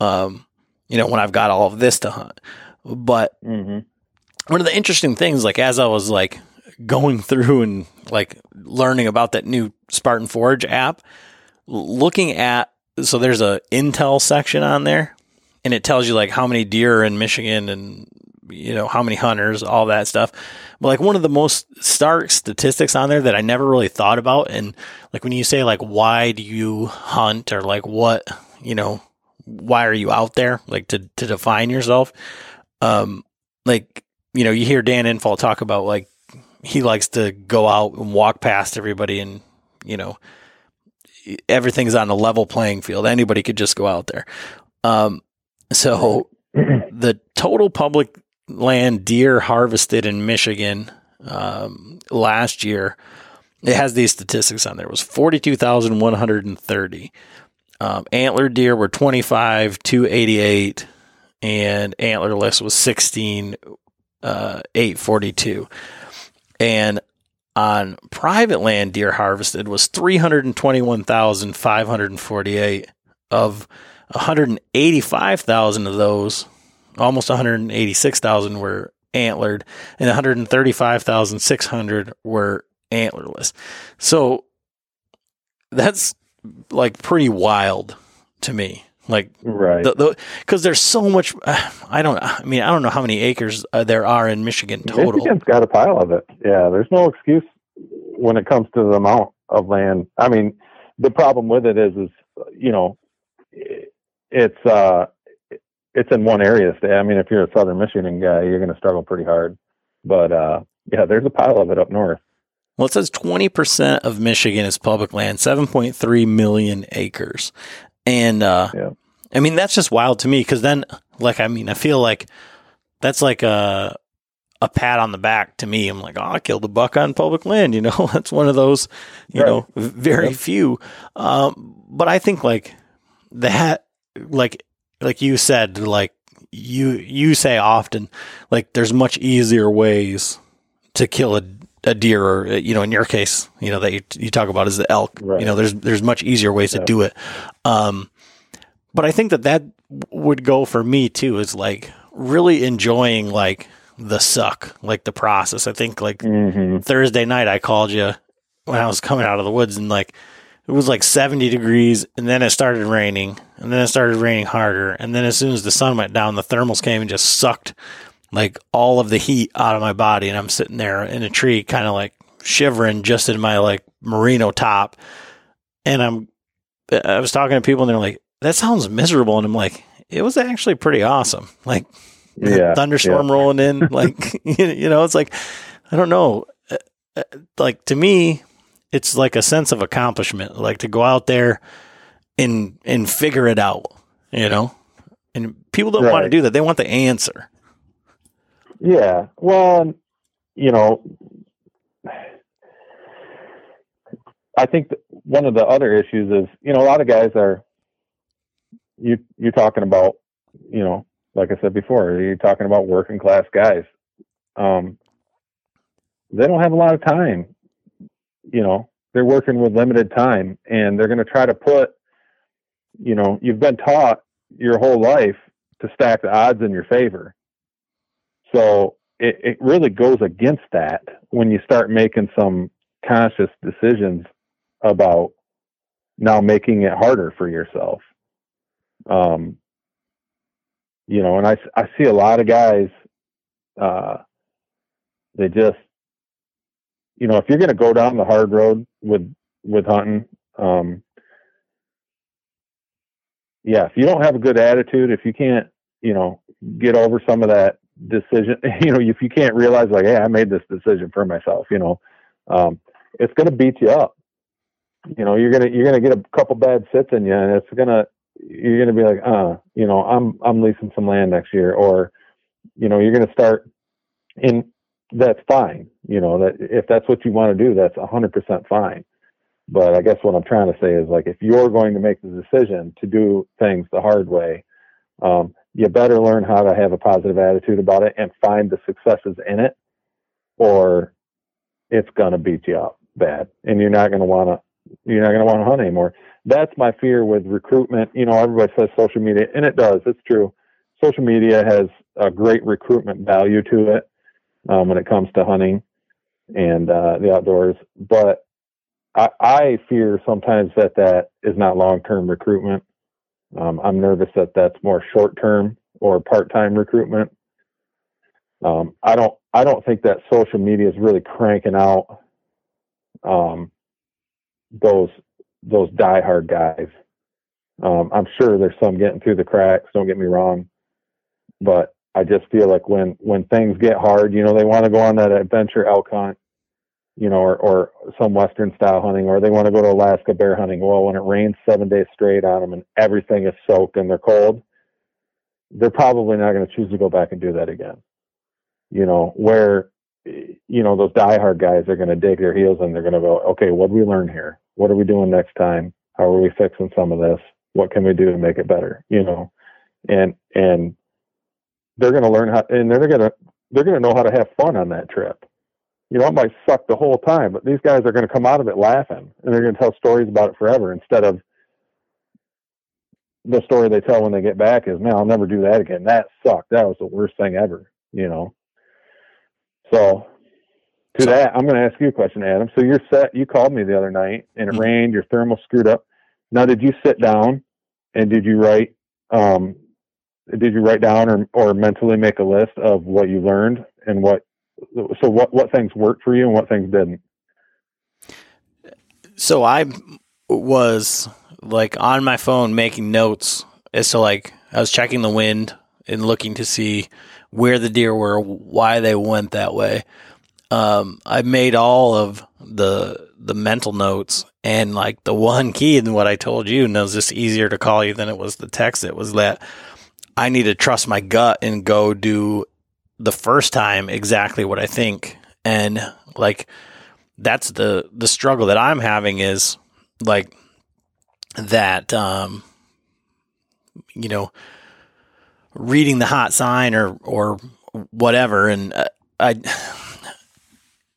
A: Um, you know, when I've got all of this to hunt. But mm-hmm. one of the interesting things, like as I was like going through and like learning about that new Spartan Forge app, looking at so there's a intel section on there and it tells you like how many deer are in Michigan and you know how many hunters, all that stuff. But like one of the most stark statistics on there that I never really thought about and like when you say like why do you hunt or like what, you know, why are you out there like to to define yourself? Um like you know, you hear Dan Infalt talk about like he likes to go out and walk past everybody and, you know, everything's on a level playing field. Anybody could just go out there. Um, so the total public land deer harvested in Michigan um, last year, it has these statistics on there. It was 42,130. Um, antler deer were 25, 288, and antlerless was 16, uh, 842 and on private land deer harvested was 321,548 of 185,000 of those almost 186,000 were antlered and 135,600 were antlerless. So that's like pretty wild to me. Like,
B: right?
A: Because the, there's so much. Uh, I don't. I mean, I don't know how many acres uh, there are in Michigan total.
B: Michigan's got a pile of it. Yeah, there's no excuse when it comes to the amount of land. I mean, the problem with it is, is you know, it's uh, it's in one area. I mean, if you're a Southern Michigan guy, you're going to struggle pretty hard. But uh, yeah, there's a pile of it up north.
A: Well, it says 20% of Michigan is public land, 7.3 million acres. And uh, yeah. I mean, that's just wild to me because then, like, I mean, I feel like that's like a, a pat on the back to me. I'm like, oh, I killed a buck on public land. You know, that's one of those, you right. know, very yep. few. Um, but I think like that, like, like you said, like you you say often, like there's much easier ways to kill a a deer or you know in your case you know that you, you talk about is the elk right. you know there's there's much easier ways yeah. to do it um but i think that that would go for me too is like really enjoying like the suck like the process i think like mm-hmm. thursday night i called you when i was coming out of the woods and like it was like 70 degrees and then it started raining and then it started raining harder and then as soon as the sun went down the thermals came and just sucked like all of the heat out of my body and I'm sitting there in a tree kind of like shivering just in my like merino top and I'm I was talking to people and they're like that sounds miserable and I'm like it was actually pretty awesome like yeah, thunderstorm yeah. rolling in like you know it's like I don't know uh, uh, like to me it's like a sense of accomplishment like to go out there and and figure it out you know and people don't right. want to do that they want the answer
B: yeah. Well, you know, I think one of the other issues is, you know, a lot of guys are you you're talking about, you know, like I said before, you're talking about working class guys. Um, they don't have a lot of time. You know, they're working with limited time, and they're going to try to put, you know, you've been taught your whole life to stack the odds in your favor. So it, it really goes against that when you start making some conscious decisions about now making it harder for yourself. Um, you know, and I, I see a lot of guys, uh, they just, you know, if you're going to go down the hard road with, with hunting, um, yeah, if you don't have a good attitude, if you can't, you know, get over some of that decision you know if you can't realize like hey i made this decision for myself you know um, it's going to beat you up. You know you're to you're to get a couple bad sits in you and it's to you're to be like uh you know i'm i'm leasing some land next year or you know you're to start in that's fine you know that if that's what you want to do that's 100% fine but i guess what i'm trying to say is like if you're going to make the decision to do things the hard way um, you better learn how to have a positive attitude about it and find the successes in it, or it's going to beat you up bad, and you're not going to want to you're not going to want to hunt anymore. That's my fear with recruitment. You know, everybody says social media, and it does. It's true. Social media has a great recruitment value to it um, when it comes to hunting and uh, the outdoors. But I, I fear sometimes that that is not long-term recruitment. Um, I'm nervous that that's more short term or part time recruitment. Um, I don't I don't think that social media is really cranking out um, those those diehard guys. Um, I'm sure there's some getting through the cracks. Don't get me wrong, but I just feel like when when things get hard, you know, they want to go on that adventure elk hunt you know, or, or some Western style hunting, or they want to go to Alaska bear hunting. Well, when it rains seven days straight on them and everything is soaked and they're cold, they're probably not going to choose to go back and do that again. You know, where, you know, those diehard guys are going to dig their heels and they're going to go, okay, what do we learn here? What are we doing next time? How are we fixing some of this? What can we do to make it better? You know, and, and they're going to learn how, and they're going to, they're going to know how to have fun on that trip you know, it might suck the whole time, but these guys are going to come out of it laughing and they're going to tell stories about it forever instead of the story they tell when they get back is, man, I'll never do that again. That sucked. That was the worst thing ever, you know? So to so, that, I'm going to ask you a question, Adam. So you're set, you called me the other night and it mm-hmm. rained, your thermal screwed up. Now, did you sit down and did you write um, did you write down or, or mentally make a list of what you learned and what so what what things worked for you and what things didn't?
A: So i was like on my phone making notes as to like i was checking the wind and looking to see where the deer were why they went that way. Um, i made all of the the mental notes and like the one key and what i told you and it was just easier to call you than it was the text. It was that I need to trust my gut and go do the first time exactly what I think. And like that's the the struggle that I'm having is like that um you know reading the hot sign or or whatever and uh, I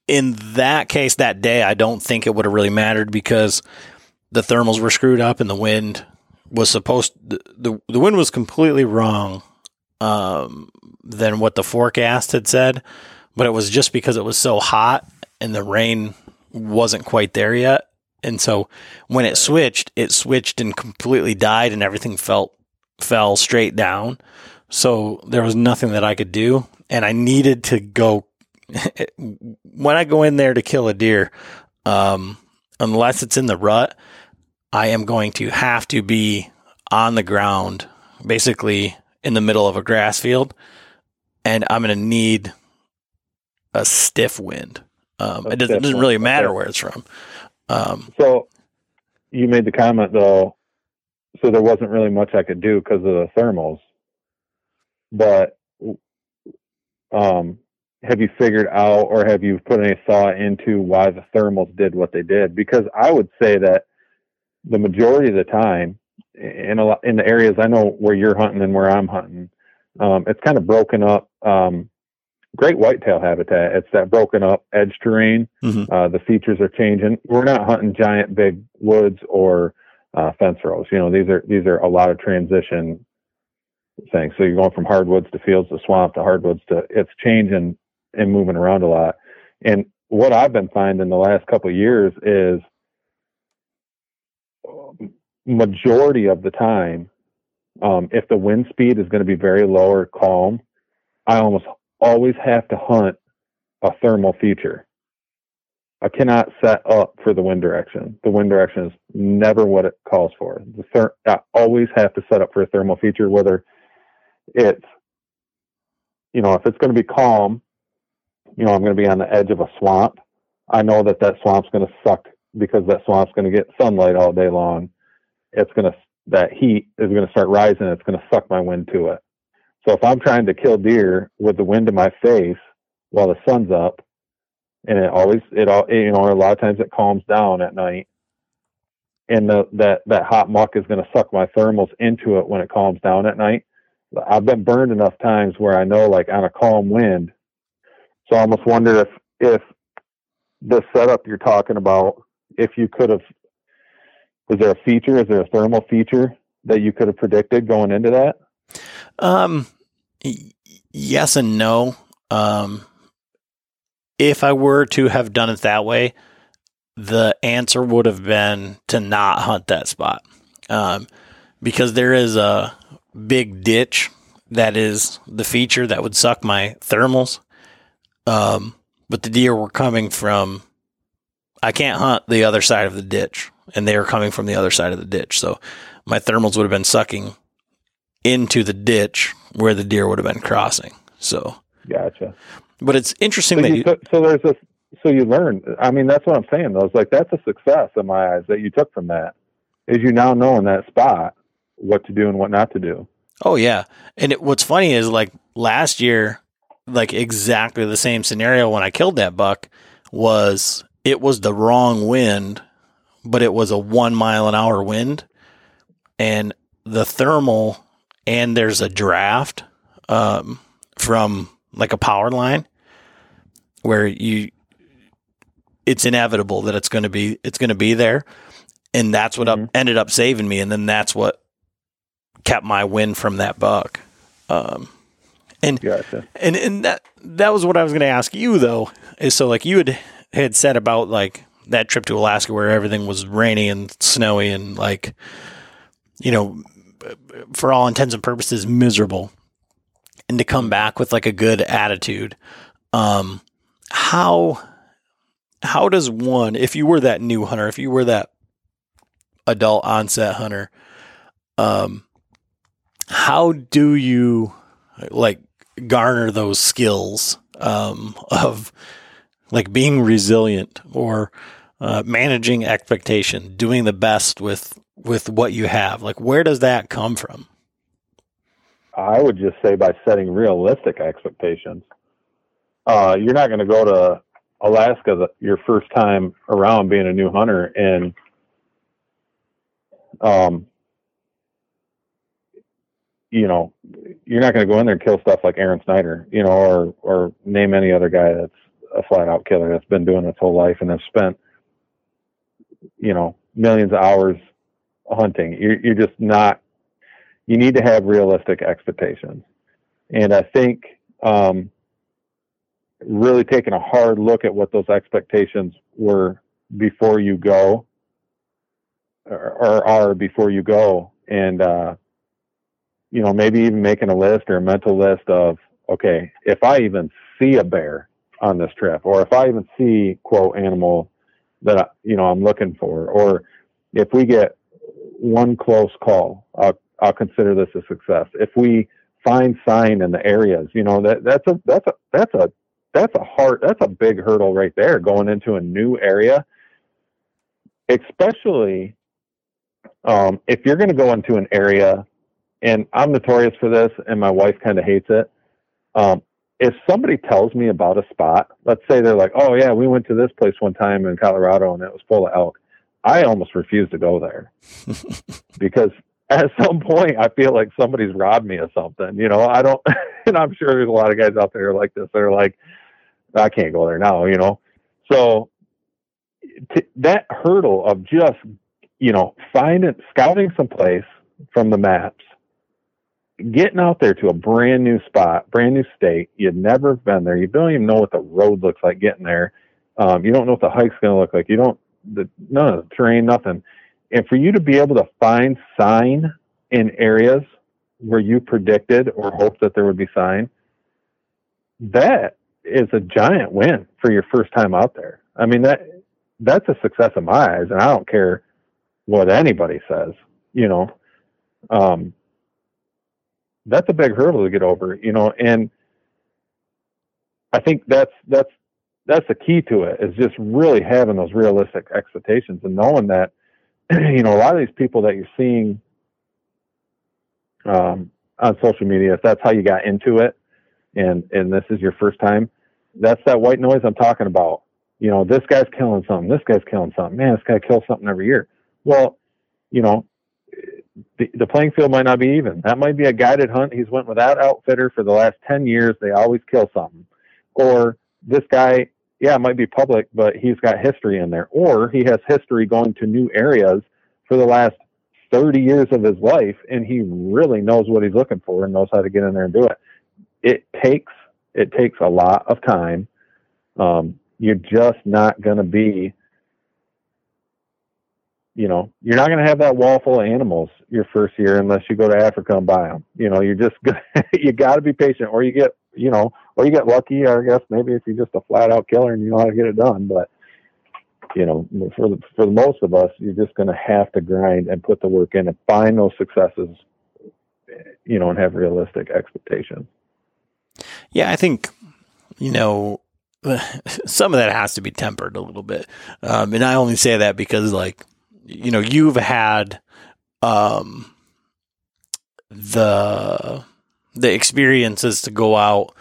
A: in that case that day I don't think it would have really mattered because the thermals were screwed up and the wind was supposed the the, wind was completely wrong um, than what the forecast had said, but it was just because it was so hot and the rain wasn't quite there yet. And so when it switched, it switched and completely died and everything felt fell straight down. So there was nothing that I could do and I needed to go when I go in there to kill a deer um, unless it's in the rut, I am going to have to be on the ground, basically in the middle of a grass field, and I'm going to need a stiff wind. Um, it doesn't, doesn't, really matter okay. where it's from. Um,
B: so you made the comment though, so there wasn't really much I could do because of the thermals, but um, have you figured out or have you put any thought into why the thermals did what they did? Because I would say that the majority of the time in a lot in the areas I know where you're hunting and where I'm hunting, um, it's kind of broken up. Um, great whitetail habitat. It's that broken up edge terrain. Mm-hmm. Uh, the features are changing. We're not hunting giant big woods or uh, fence rows. You know, these are these are a lot of transition things. So you're going from hardwoods to fields to swamp to hardwoods to it's changing and moving around a lot. And what I've been finding the last couple of years is majority of the time, um, if the wind speed is going to be very low or calm, I almost always have to hunt a thermal feature. I cannot set up for the wind direction. The wind direction is never what it calls for. The ther- I always have to set up for a thermal feature, whether it's, you know, if it's going to be calm, you know, I'm going to be on the edge of a swamp. I know that that swamp's going to suck because that swamp's going to get sunlight all day long it's going to that heat is going to start rising. It's going to suck my wind to it. So if I'm trying to kill deer with the wind in my face while the sun's up, and it always it all you know a lot of times it calms down at night, and the, that that hot muck is going to suck my thermals into it when it calms down at night. I've been burned enough times where I know like on a calm wind. So I almost wonder if if the setup you're talking about, if you could have is there a feature? Is there a thermal feature that you could have predicted going into that?
A: Um, yes and no. Um, if I were to have done it that way, the answer would have been to not hunt that spot. Um, because there is a big ditch that is the feature that would suck my thermals. Um, but the deer were coming from, I can't hunt the other side of the ditch and they were coming from the other side of the ditch. So my thermals would have been sucking into the ditch where the deer would have been crossing. So
B: gotcha.
A: But it's interesting
B: so
A: that
B: you,
A: you,
B: so, so there's a so you learn. I mean, that's what I'm saying. Though, it's like that's a success in my eyes that you took from that. Is you now know in that spot what to do and what not to do.
A: Oh yeah, and it, what's funny is like last year, like exactly the same scenario when I killed that buck was it was the wrong wind but it was a one mile an hour wind, and the thermal and there's a draft um, from like a power line where you it's inevitable that it's going to be it's going to be there and that's what mm-hmm. up, ended up saving me and then that's what kept my win from that buck um, and gotcha. and and that that was what I was going to ask you though is so like you had had said about like that trip to Alaska where everything was rainy and snowy and like, you know, for all intents and purposes, miserable, and to come back with like a good attitude. Um, how how does one, if you were that new hunter, if you were that adult onset hunter, um, how do you like garner those skills um, of like being resilient or uh, managing expectation, doing the best with with what you have? Like, where does that come from?
B: I would just say by setting realistic expectations. Uh, you're not going to go to Alaska the, your first time around being a new hunter and um, you know, you're not going to go in there and kill stuff like Aaron Snyder, you know, or or name any other guy that's a flat out killer that's been doing his whole life and has spent, you know, millions of hours hunting. You're you're just not. You need to have realistic expectations, and I think um, really taking a hard look at what those expectations were before you go, or, or are before you go, and uh, you know, maybe even making a list or a mental list of, okay, if I even see a bear on this trip, or if I even see quote animal that I, you know I'm looking for, or if we get one close call, I'll, I'll consider this a success. If we find sign in the areas, you know that that's a that's a that's a that's a hard that's a big hurdle right there going into a new area, especially um, if you're going to go into an area and I'm notorious for this, and my wife kind of hates it. Um, if somebody tells me about a spot, let's say they're like, "Oh yeah, we went to this place one time in Colorado and it was full of elk," I almost refuse to go there because at some point I feel like somebody's robbed me of something. You know, I don't, and I'm sure there's a lot of guys out there like this. They're like, I can't go there now. You know, so t- that hurdle of just you know finding scouting some place from the maps getting out there to a brand new spot, brand new state. You've never been there. You don't even know what the road looks like getting there. Um, you don't know what the hike's going to look like. You don't, the, none of the terrain, nothing. And for you to be able to find sign in areas where you predicted or hoped that there would be sign, that is a giant win for your first time out there. I mean, that, that's a success in my eyes. And I don't care what anybody says, you know, um, that's a big hurdle to get over, you know, and I think that's that's that's the key to it is just really having those realistic expectations and knowing that you know a lot of these people that you're seeing um, on social media, if that's how you got into it, and and this is your first time, that's that white noise I'm talking about. You know, this guy's killing something. This guy's killing something. Man, this guy kills something every year. Well, you know, the, the playing field might not be even. That might be a guided hunt. He's went without outfitter for the last 10 years. They always kill something. Or this guy, yeah, it might be public, but he's got history in there. Or he has history going to new areas for the last 30 years of his life, and he really knows what he's looking for and knows how to get in there and do it. It takes it takes a lot of time. Um, you're just not going to be you know, you're not going to have that wall full of animals your first year unless you go to Africa and buy them. You know, you're just you got to be patient, or you get, you know, or you get lucky. I guess maybe if you're just a flat out killer and you know how to get it done. But you know, for the, for the most of us, you're just going to have to grind and put the work in and find those successes. You know, and have realistic expectations.
A: Yeah, I think you know some of that has to be tempered a little bit, um, and I only say that because like you know, you've had um, the the experiences to go out,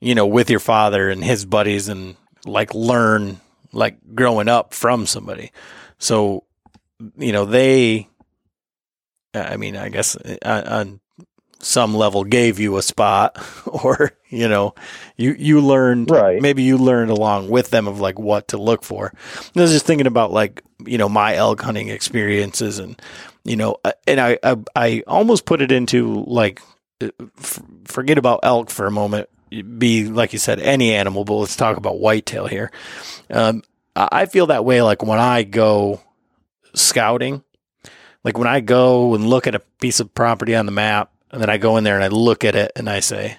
A: you know, with your father and his buddies and like learn like growing up from somebody. So, you know, they I mean, I guess uh, on some level gave you a spot or you know you you learned
B: right.
A: maybe you learned along with them of like what to look for. I was just thinking about like you know my elk hunting experiences and you know uh, and i i, I almost put it into like uh, forget about elk for a moment. Be like you said any animal but let's talk about whitetail here. Um, i feel that way like when i go scouting like when I go and look at a piece of property on the map, and then I go in there and I look at it and I say,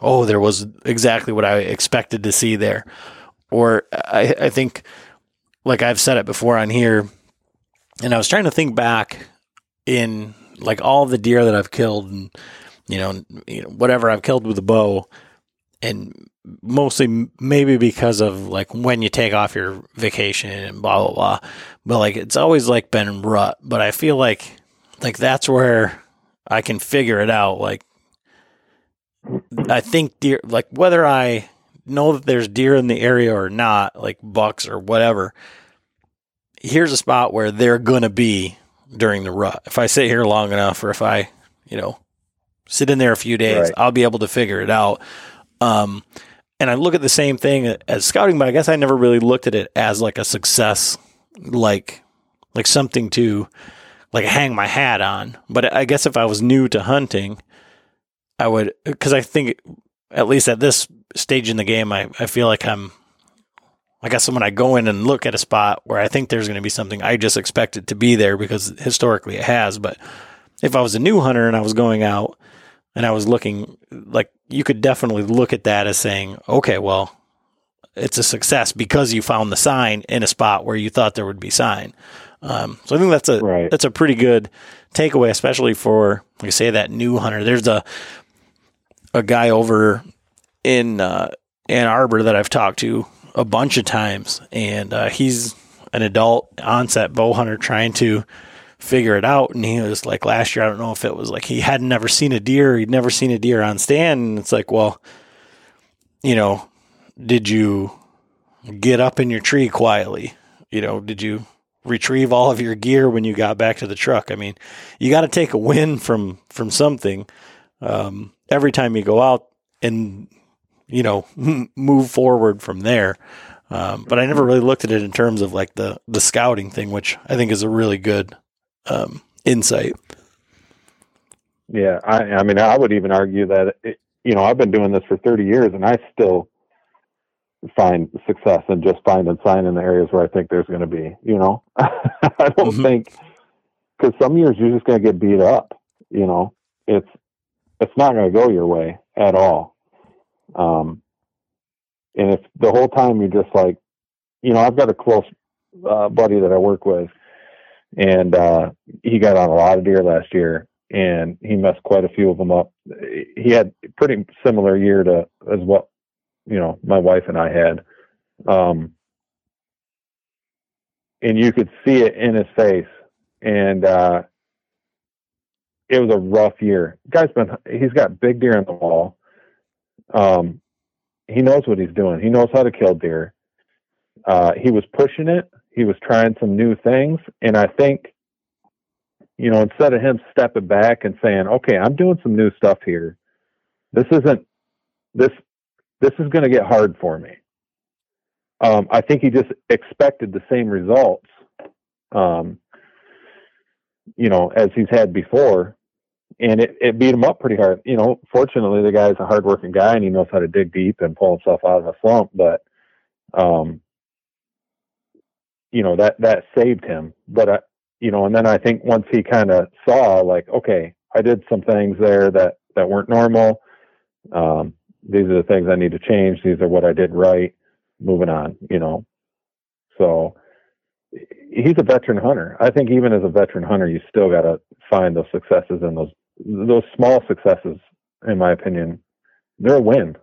A: "Oh, there was exactly what I expected to see there," or I, I think, like I've said it before on here, and I was trying to think back in like all the deer that I've killed and you know, you know whatever I've killed with a bow and mostly maybe because of like when you take off your vacation and blah blah blah. But like it's always like been rut. But I feel like like that's where I can figure it out like I think deer like whether I know that there's deer in the area or not like bucks or whatever here's a spot where they're going to be during the rut. If I sit here long enough, or if I, you know, sit in there a few days, right. I'll be able to figure it out. Um, and I look at the same thing as scouting, but I guess I never really looked at it as like a success, like like something to like hang my hat on. But I guess if I was new to hunting, I would because I think at least at this stage in the game, I, I feel like I'm I guess when I go in and look at a spot where I think there's going to be something, I just expect it to be there because historically it has. But if I was a new hunter and I was going out and I was looking, like you could definitely look at that as saying, okay, well, it's a success because you found the sign in a spot where you thought there would be sign. Um, so I think that's a right. that's a pretty good takeaway, especially for like I say that new hunter. There's a a guy over in uh, Ann Arbor that I've talked to a bunch of times, and uh, he's an adult onset bow hunter trying to figure it out. And he was like last year, I don't know if it was like he had never seen a deer, he'd never seen a deer on stand, and it's like, well, you know, did you get up in your tree quietly? You know, did you retrieve all of your gear when you got back to the truck? I mean, you got to take a win from from something um, every time you go out, and you know, move forward from there. Um, but I never really looked at it in terms of like the the scouting thing, which I think is a really good um, insight.
B: Yeah, I, I mean, I would even argue that it, you know I've been doing this for 30 years, and I still find success and just find and sign in the areas where I think there's going to be. You know, I don't mm-hmm. think because some years you're just going to get beat up. You know, it's it's not going to go your way at all. Um, and if the whole time you're just like, you know, I've got a close uh, buddy that I work with, and uh, he got on a lot of deer last year, and he messed quite a few of them up. He had a pretty similar year to as what you know my wife and I had, um, and you could see it in his face, and uh, it was a rough year. Guy's been he's got big deer in the wall um, he knows what he's doing. He knows how to kill deer. Uh, he was pushing it. He was trying some new things, and I think, you know, instead of him stepping back and saying, "Okay, I'm doing some new stuff here. This isn't this. This is going to get hard for me." Um, I think he just expected the same results, um, you know, as he's had before, and it, it beat him up pretty hard. You know, fortunately, the guy's a hardworking guy and he knows how to dig deep and pull himself out of a slump. But, um, you know that that saved him. But I, you know, and then I think once he kind of saw, like, okay, I did some things there that that weren't normal. Um, these are the things I need to change. These are what I did right. Moving on, you know. So he's a veteran hunter. I think even as a veteran hunter, you still got to find those successes and those those small successes, in my opinion, they're a win.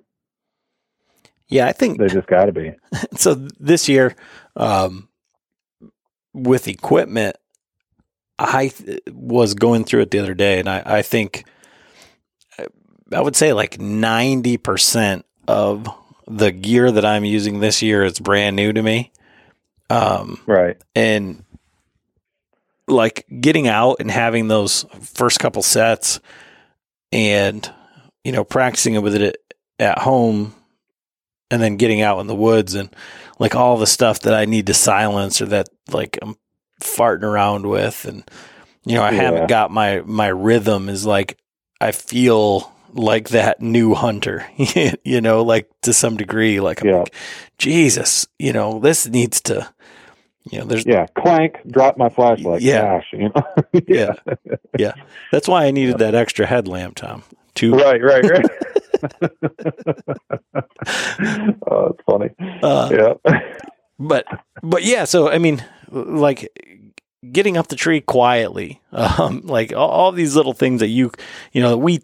A: Yeah, I think
B: they just got to be.
A: So this year, um, with equipment, I was going through it the other day, and I, I think I would say like ninety percent of the gear that I'm using this year is brand new to me.
B: Um, right.
A: And like getting out and having those first couple sets and you know practicing it with it at home and then getting out in the woods and like all the stuff that I need to silence or that like I'm farting around with and you know I yeah. haven't got my my rhythm is like I feel like that new hunter you know like to some degree like I'm yeah. like Jesus you know this needs to You know, there's
B: Yeah, clank, drop my flashlight.
A: Yeah.
B: Gosh, you know.
A: yeah, yeah. That's why I needed that extra headlamp, Tom. To
B: right, right, right. oh, it's funny.
A: uh,
B: Yeah.
A: but but yeah so i mean like getting up the tree quietly um like all, all these little things that you you know we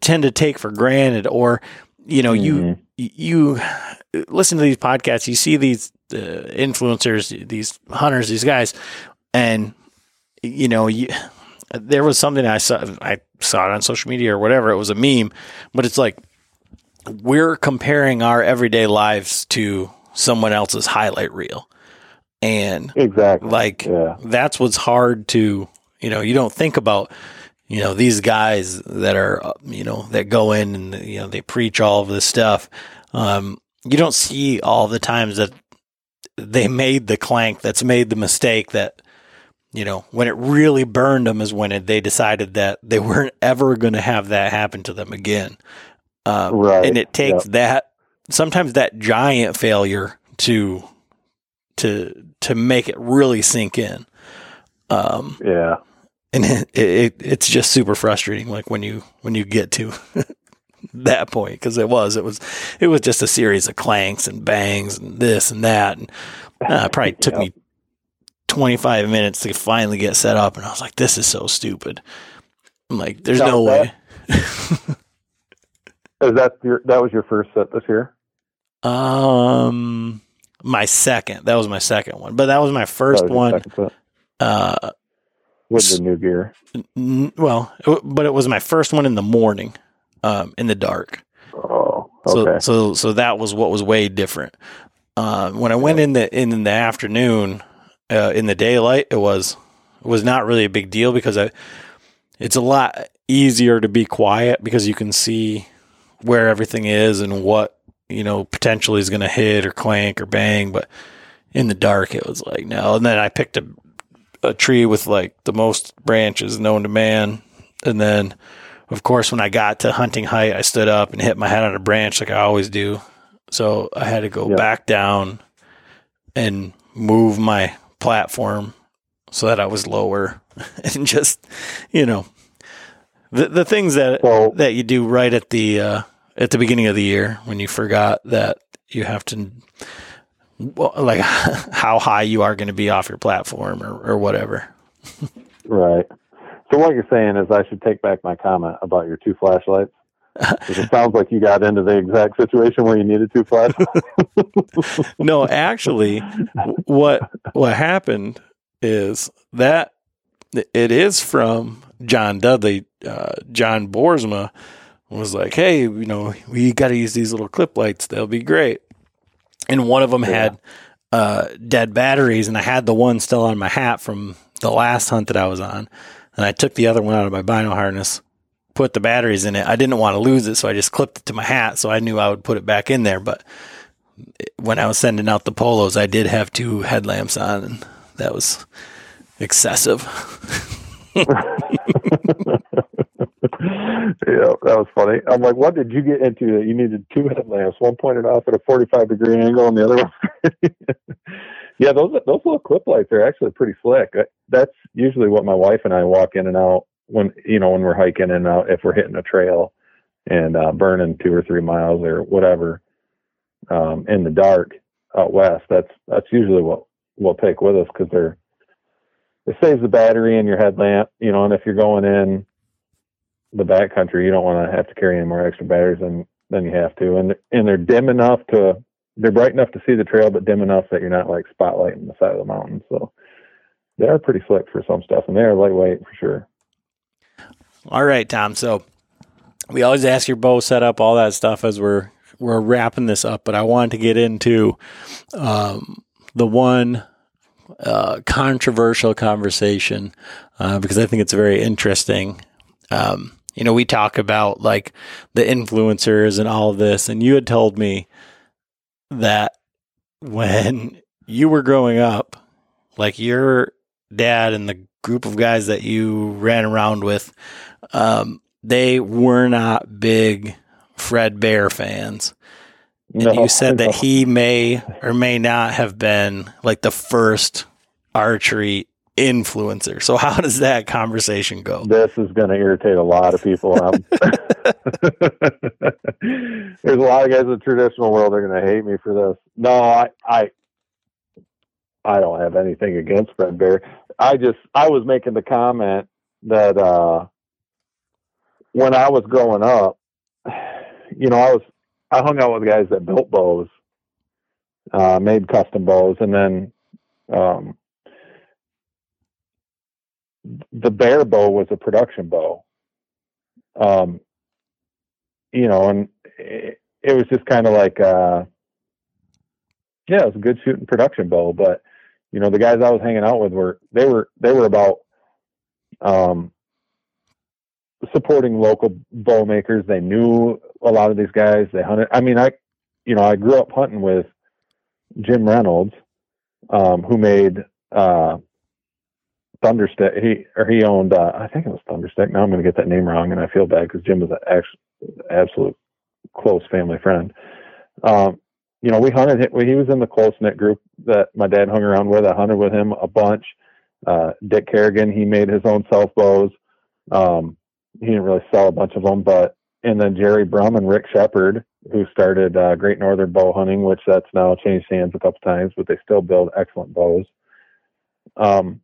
A: tend to take for granted or you know you
B: Mhm.
A: you listen to these podcasts you see these uh, influencers these hunters these guys and you know you there was something i saw i saw it on social media or whatever it was a meme but it's like we're comparing our everyday lives to someone else's highlight reel and
B: Exactly.
A: like
B: yeah.
A: that's what's hard to you know you don't think about you know these guys that are you know that go in and you know they preach all of this stuff um you don't see all the times that they made the clank that's made the mistake that you know when it really burned them is when it, they decided that they weren't ever going to have that happen to them again um,
B: Right.
A: and it takes that sometimes that giant failure to to to make it really sink in um
B: Yeah.
A: And it, it it's just super frustrating like when you when you get to that point because it was it was it was just a series of clanks and bangs and this and that and uh, it probably took
B: Yeah.
A: me 25 minutes to finally get set up and i was like this is so stupid i'm like there's no way
B: Is that your that was your first set this year?
A: um my second that was my second one but that was my first
B: was
A: one uh
B: with the new gear.
A: Well, but it was my first one in the morning, um, in the dark.
B: Oh,
A: So,
B: okay.
A: so, so that was what was way different. Uh, when I went in the in the afternoon, uh, in the daylight, it was it was not really a big deal because I, it's a lot easier to be quiet because you can see where everything is and what you know potentially is going to hit or clank or bang. But in the dark, it was like no. And then I picked a a tree with like the most branches known to man, and then of course, when I got to hunting height, I stood up and hit my head on a branch like I always do. So I had to go
B: Yeah.
A: back down and move my platform so that I was lower and just, you know, the the things that
B: So
A: that you do right at the uh, at the beginning of the year when you forgot that you have to well, like how high you are going to be off your platform or, or whatever.
B: right. So what you're saying is I should take back my comment about your two flashlights. it sounds like you got into the exact situation where you needed two flashlights.
A: no, actually, what what happened is that it is from John Dudley. Uh, John Borsma was like, "Hey, you know, we got to use these little clip lights. They'll be great." And one of them had uh, dead batteries, and I had the one still on my hat from the last hunt that I was on, and I took the other one out of my bino harness. Put the batteries in it. I didn't want to lose it, so I just clipped it to my hat. So I knew I would put it back in there. But when I was sending out the polos, I did have two headlamps on, and that was excessive.
B: yeah, that was funny. I'm like, what did you get into that you needed two headlamps, one pointed off at a 45 degree angle and the other one? yeah, those those little clip lights are actually pretty slick. That's usually what my wife and I walk in and out when you know when we're hiking and out if we're hitting a trail and uh, burning two or three miles or whatever um, in the dark out west. That's that's usually what we'll take with us because they're it saves the battery in your headlamp, you know, and if you're going in the backcountry, you don't want to have to carry any more extra batteries than than you have to, and and they're dim enough to they're bright enough to see the trail, but dim enough that you're not like spotlighting the side of the mountain. So they are pretty slick for some stuff, and they are lightweight for sure.
A: All right, Tom. So we always ask your bow setup, all that stuff as we're we're wrapping this up. But I wanted to get into um, the one uh, controversial conversation uh, because I think it's very interesting. Um, you know, we talk about like the influencers and all of this, and you had told me that when you were growing up, like your dad and the group of guys that you ran around with, um, they were not big Fred Bear fans. and you said that he may or may not have been like the first archery influencer. So how does that conversation go?
B: This is going to irritate a lot of people. Um, there's a lot of guys in the traditional world are going to hate me for this. No, I, I, I don't have anything against Fred Bear. I just, I was making the comment that uh, when I was growing up, you know, I was, I hung out with guys that built bows, uh, made custom bows, and then um, the bear bow was a production bow. Um, you know, and it, it was just kind of like, uh, yeah, it was a good shooting production bow, but you know, the guys I was hanging out with were, they were, they were about, um, supporting local bow makers. They knew a lot of these guys. They hunted. I mean, I, you know, I grew up hunting with Jim Reynolds, um, who made, uh, Thunderstick. He or he owned. Uh, I think it was Thunderstick. Now I'm going to get that name wrong, and I feel bad because Jim was an actual, absolute close family friend. Um, you know, we hunted. He was in the close knit group that my dad hung around with. I hunted with him a bunch. Uh, Dick Kerrigan, he made his own self bows. Um, he didn't really sell a bunch of them, but and then Jerry Brum and Rick Shepard, who started uh, Great Northern Bow Hunting, which that's now changed hands a couple times, but they still build excellent bows. Um,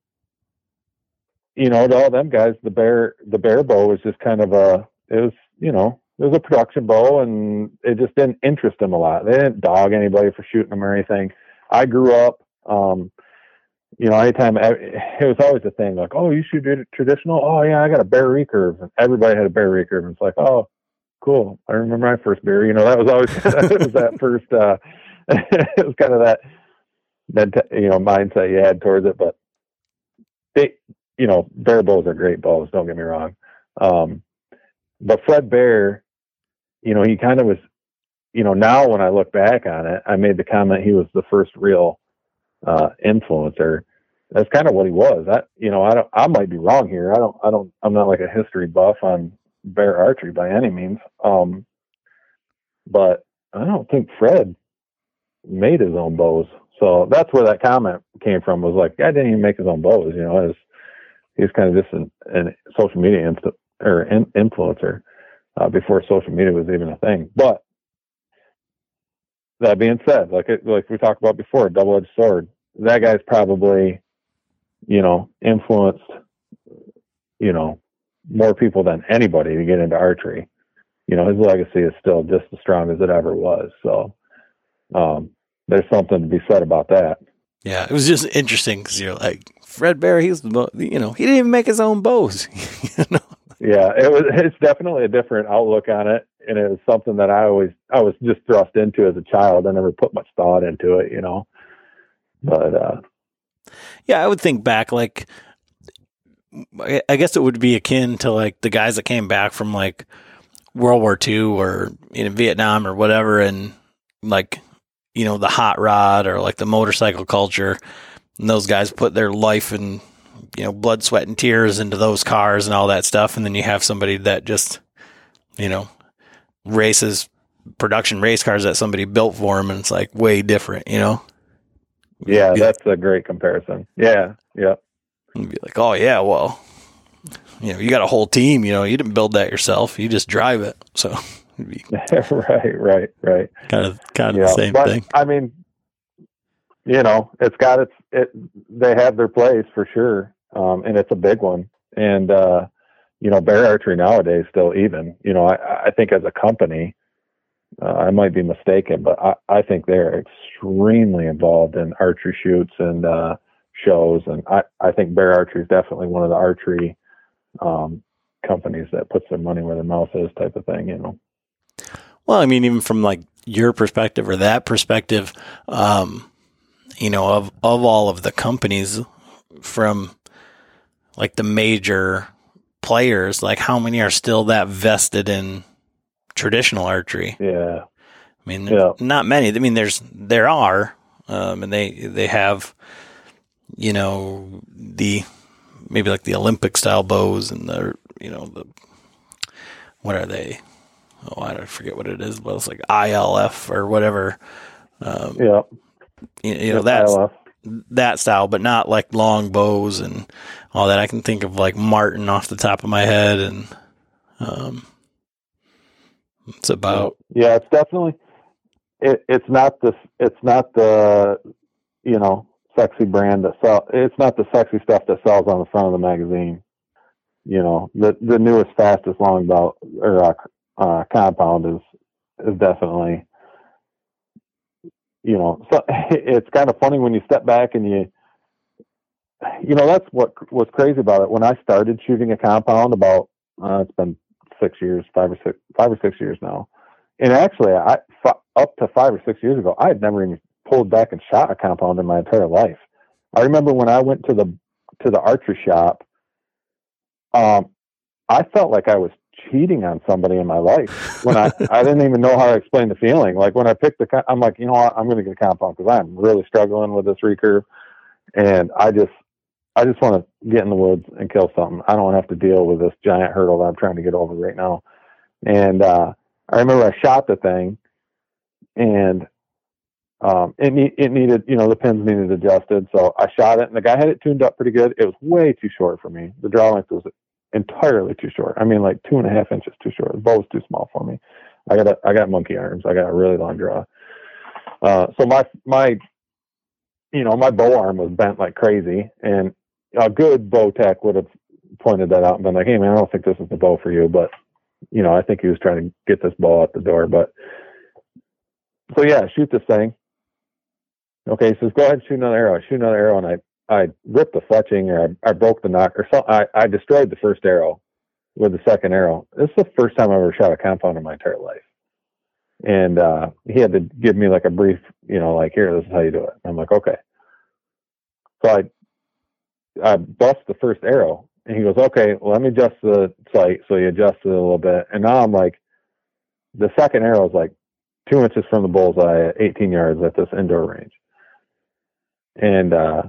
B: you know, to all them guys, the bear the bear bow was just kind of a it was you know it was a production bow, and it just didn't interest them a lot. They didn't dog anybody for shooting them or anything. I grew up, um, you know, anytime it was always a thing like, oh, you shoot traditional? Oh yeah, I got a bear recurve. And everybody had a bear recurve, and it's like, oh, cool. I remember my first bear. You know, that was always it was that first. uh It was kind of that that you know mindset you had towards it, but they you know, bear bows are great bows. Don't get me wrong. Um, but Fred Bear, you know, he kind of was, you know, now when I look back on it, I made the comment he was the first real uh, influencer. That's kind of what he was. I, you know, I don't, I might be wrong here. I don't, I don't, I'm not like a history buff on bear archery by any means. Um, but I don't think Fred made his own bows. So that's where that comment came from. Was like, I didn't even make his own bows. You know, he's kind of just an, an social media inst- or in, influencer uh, before social media was even a thing. But that being said, like it, like we talked about before, double edged sword. That guy's probably, you know, influenced, you know, more people than anybody to get into archery. You know, his legacy is still just as strong as it ever was. So, um, there's something to be said about that.
A: Yeah, it was just interesting because you're like, Fred Bear, he's the you know he didn't even make his own bows. you know?
B: Yeah, it was. It's definitely a different outlook on it, and it was something that I always I was just thrust into as a child. I never put much thought into it, you know. But uh,
A: yeah, I would think back like I guess it would be akin to like the guys that came back from like World War II or in Vietnam or whatever, and like you know the hot rod or like the motorcycle culture and those guys put their life and you know blood, sweat, and tears into those cars and all that stuff. And then you have somebody that just you know races production race cars that somebody built for them, and it's like way different, you know.
B: Yeah, that's a great comparison. Yeah, yeah.
A: And be like, oh yeah, well, you know, you got a whole team. You know, you didn't build that yourself; you just drive it. So,
B: right, right, right.
A: Kind of, kind of yeah. the same
B: but,
A: thing.
B: I mean, you know, it's got its it. They have their place for sure, um, and it's a big one. And uh, you know, bear archery nowadays still even. You know, I, I think as a company, uh, I might be mistaken, but I, I think they're extremely involved in archery shoots and uh, shows, and I, I think Bear Archery is definitely one of the archery um, companies that puts their money where their mouth is, type of thing. You know.
A: Well, I mean, even from like your perspective or that perspective, um, you know, of, of all of the companies from like the major players, like how many are still that vested in traditional archery?
B: Yeah.
A: I mean, yeah. not many. I mean, there's, there are, um, and they, they have, you know, the, maybe like the Olympic style bows and the, you know, the, what are they?
C: Oh I don't forget what it is, but it's like ILF or whatever. Um,
B: Yeah.
C: you, you know that's
B: ILF.
C: that style, but not like long bows and all that. I can think of like Martin off the top of my head, and um, it's about
B: Yeah, it's definitely it, it's not the it's not the you know sexy brand that sell it's not the sexy stuff that sells on the front of the magazine. You know the the newest fastest longbow or uh, uh, compound is is definitely you know so it's kind of funny when you step back and you you know that's what was crazy about it when I started shooting a compound about uh, it's been six years five or six five or six years now and actually, I up to five or six years ago, I had never even pulled back and shot a compound in my entire life. I remember when I went to the to the archery shop, um, I felt like I was cheating on somebody in my life when I I didn't even know how to explain the feeling. Like when I picked the, I'm like, you know what, I'm going to get a compound because I'm really struggling with this recurve, and I just I just want to get in the woods and kill something. I don't have to deal with this giant hurdle that I'm trying to get over right now, and. uh I remember I shot the thing, and um, it ne- it needed you know the pins needed adjusted, so I shot it, and the guy had it tuned up pretty good. It was way too short for me. The draw length was entirely too short. I mean, like two and a half inches too short. The bow was too small for me. I got a, I got monkey arms. I got a really long draw. Uh, so my my you know my bow arm was bent like crazy, and a good bow tech would have pointed that out and been like, "Hey man, I don't think this is the bow for you," but you know, I think he was trying to get this ball out the door. But so yeah, shoot this thing. Okay, he says go ahead and shoot another arrow. Shoot another arrow, and I I ripped the fletching, or I, I broke the nock, or so I I destroyed the first arrow with the second arrow. This is the first time I ever shot a compound in my entire life. And uh, he had to give me like a brief, you know, like here, this is how you do it. I'm like, okay. So I I bust the first arrow, and he goes, okay, well, let me adjust the sight. So he adjusts it a little bit. And now I'm like, the second arrow is like two inches from the bullseye at 18 yards at this indoor range. And uh,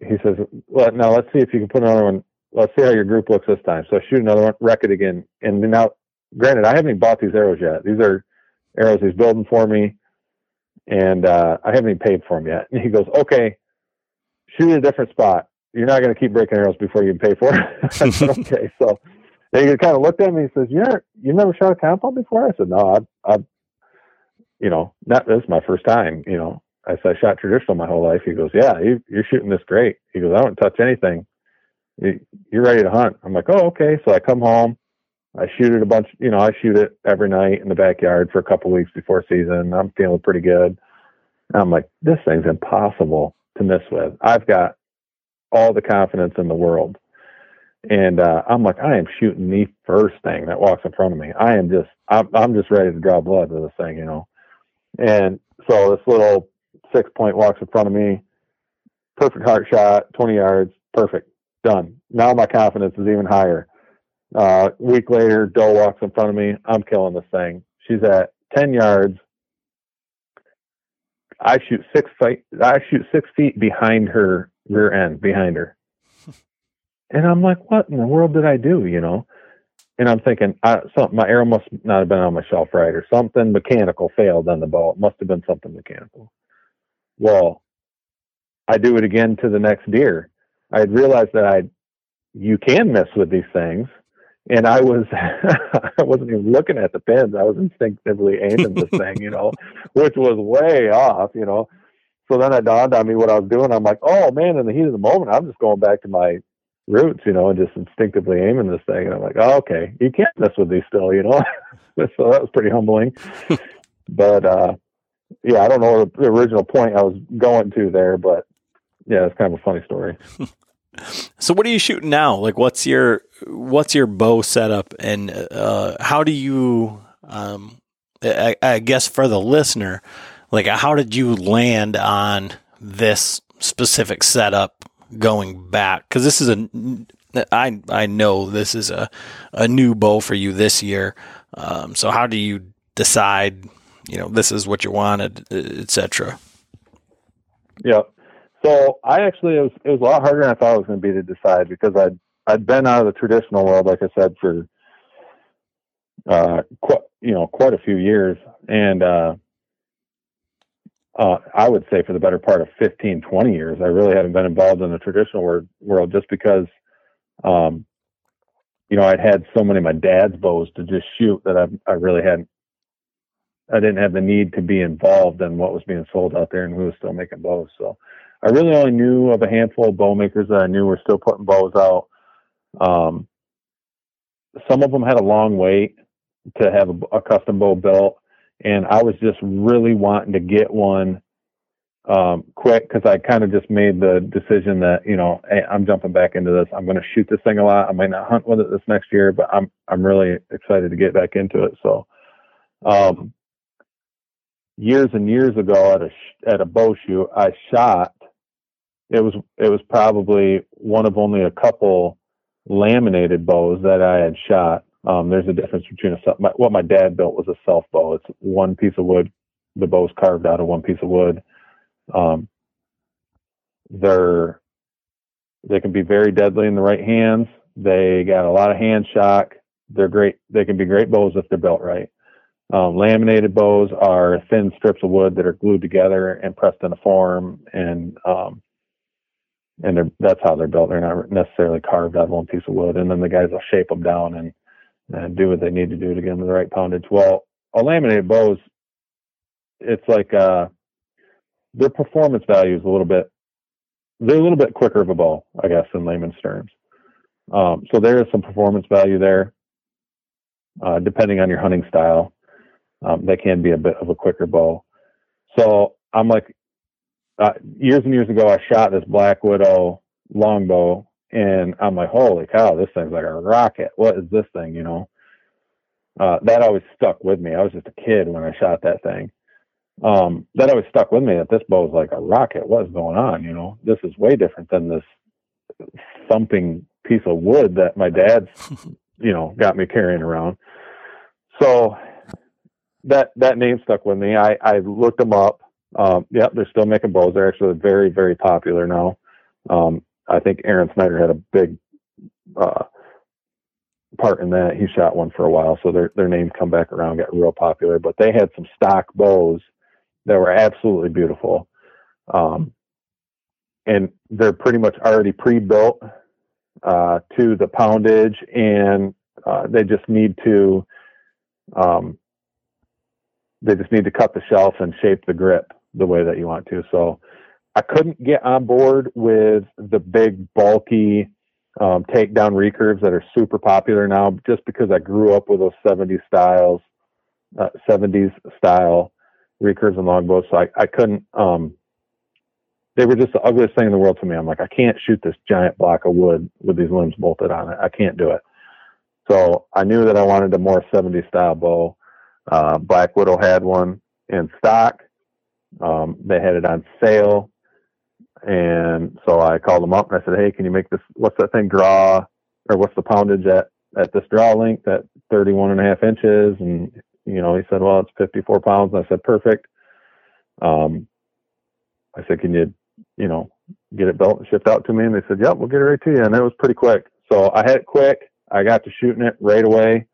B: he says, well, now let's see if you can put another one. Let's see how your group looks this time. So I shoot another one, wreck it again. And now, granted, I haven't even bought these arrows yet. These are arrows he's building for me. And uh, I haven't even paid for them yet. And he goes, okay, shoot a different spot you're not going to keep breaking arrows before you pay for it. Said, okay. So he kind of looked at me and says, you never, you never shot a compound before? I said, no, I, I, you know, not, this is my first time, you know, I said, I shot traditional my whole life. He goes, yeah, you, you're shooting this great. He goes, I don't touch anything. You, you're ready to hunt. I'm like, oh, okay. So I come home, I shoot it a bunch, you know, I shoot it every night in the backyard for a couple weeks before season. I'm feeling pretty good. And I'm like, this thing's impossible to miss with. I've got all the confidence in the world. And uh, I'm like, I am shooting the first thing that walks in front of me. I am just, I'm, I'm just ready to draw blood with this thing, you know. And so this little six point walks in front of me, perfect heart shot, 20 yards, perfect, done. Now my confidence is even higher. Uh, week later, Doe walks in front of me. I'm killing this thing. She's at 10 yards. I shoot six feet. I shoot six feet behind her rear end, behind her. And I'm like, what in the world did I do? You know? And I'm thinking, I, something, my arrow must not have been on my shelf right, or something mechanical failed on the bow. It must have been something mechanical. Well, I do it again to the next deer. I had realized that I, you can mess with these things, and I was, I wasn't even looking at the pins. I was instinctively aiming this thing, you know, which was way off, you know. So then it dawned on me what I was doing. I'm like, oh man, in the heat of the moment, I'm just going back to my roots, you know, and just instinctively aiming this thing. And I'm like, oh, okay, you can't mess with these still, you know. so that was pretty humbling. but uh, yeah, I don't know the original point I was going to there, but yeah, it's kind of a funny story.
C: So what are you shooting now? Like what's your what's your bow setup and uh, how do you um, I, I, guess for the listener, like how did you land on this specific setup going back? Cuz this is a I I know this is a a new bow for you this year. Um, so how do you decide, you know, this is what you wanted, etc.
B: Yeah. So I actually it was it was a lot harder than I thought it was going to be to decide because I'd I'd been out of the traditional world, like I said, for uh, quite, you know, quite a few years. And, uh, uh, I would say for the better part of 15, 20 years, I really haven't been involved in the traditional world just because, um, you know, I'd had so many of my dad's bows to just shoot that I, I really hadn't, I didn't have the need to be involved in what was being sold out there and who was still making bows. So I really only knew of a handful of bow makers that I knew were still putting bows out. Um, some of them had a long wait to have a, a custom bow built, and I was just really wanting to get one um, quick because I kind of just made the decision that you know hey, I'm jumping back into this. I'm going to shoot this thing a lot. I might not hunt with it this next year, but I'm I'm really excited to get back into it. So, um, years and years ago at a at a bow shoot, I shot. It was it was probably one of only a couple laminated bows that I had shot. Um, there's a difference between a my, what my dad built was a self bow. It's one piece of wood. The bow's carved out of one piece of wood. Um, they're they can be very deadly in the right hands. They got a lot of hand shock. They're great. They can be great bows if they're built right. Um, laminated bows are thin strips of wood that are glued together and pressed in a form, and um, and that's how they're built. They're not necessarily carved out of one piece of wood. And then the guys will shape them down and, and do what they need to do to get them the right poundage. Well, a laminated bows, it's like uh, their performance value is a little bit. They're a little bit quicker of a bow, I guess, in layman's terms. Um, so there is some performance value there, uh, depending on your hunting style. Um, they can be a bit of a quicker bow. So I'm like, uh, years and years ago, I shot this Black Widow longbow, and I'm like, holy cow, this thing's like a rocket. What is this thing? You know, uh, that always stuck with me. I was just a kid when I shot that thing. Um, that always stuck with me that this bow is like a rocket. What is going on? You know, this is way different than this thumping piece of wood that my dad's, you know, got me carrying around. So that that name stuck with me. I I looked them up. Um, yeah, they're still making bows. They're actually very, very popular now. Um, I think Aaron Snyder had a big uh, part in that. He shot one for a while, so their their names come back around, got real popular. But they had some stock bows that were absolutely beautiful, um, and they're pretty much already pre-built uh, to the poundage, and uh, they just need to um, they just need to cut the shelf and shape the grip the way that you want to. So I couldn't get on board with the big bulky um, takedown recurves that are super popular now, just because I grew up with those 70s styles, uh, 70s style recurves and longbows. So I, I couldn't. Um, they were just the ugliest thing in the world to me. I'm like, I can't shoot this giant block of wood with these limbs bolted on it. I can't do it. So I knew that I wanted a more 70s style bow. Uh, Black Widow had one in stock. Um, they had it on sale. And so I called them up and I said, Hey, can you make this, what's that thing draw or what's the poundage at, at this draw length at 31 and a half inches? And, you know, he said, well, it's 54 pounds. And I said, perfect. Um, I said, can you, you know, get it built and shipped out to me? And they said, yep, we'll get it right to you. And it was pretty quick. So I had it quick. I got to shooting it right away.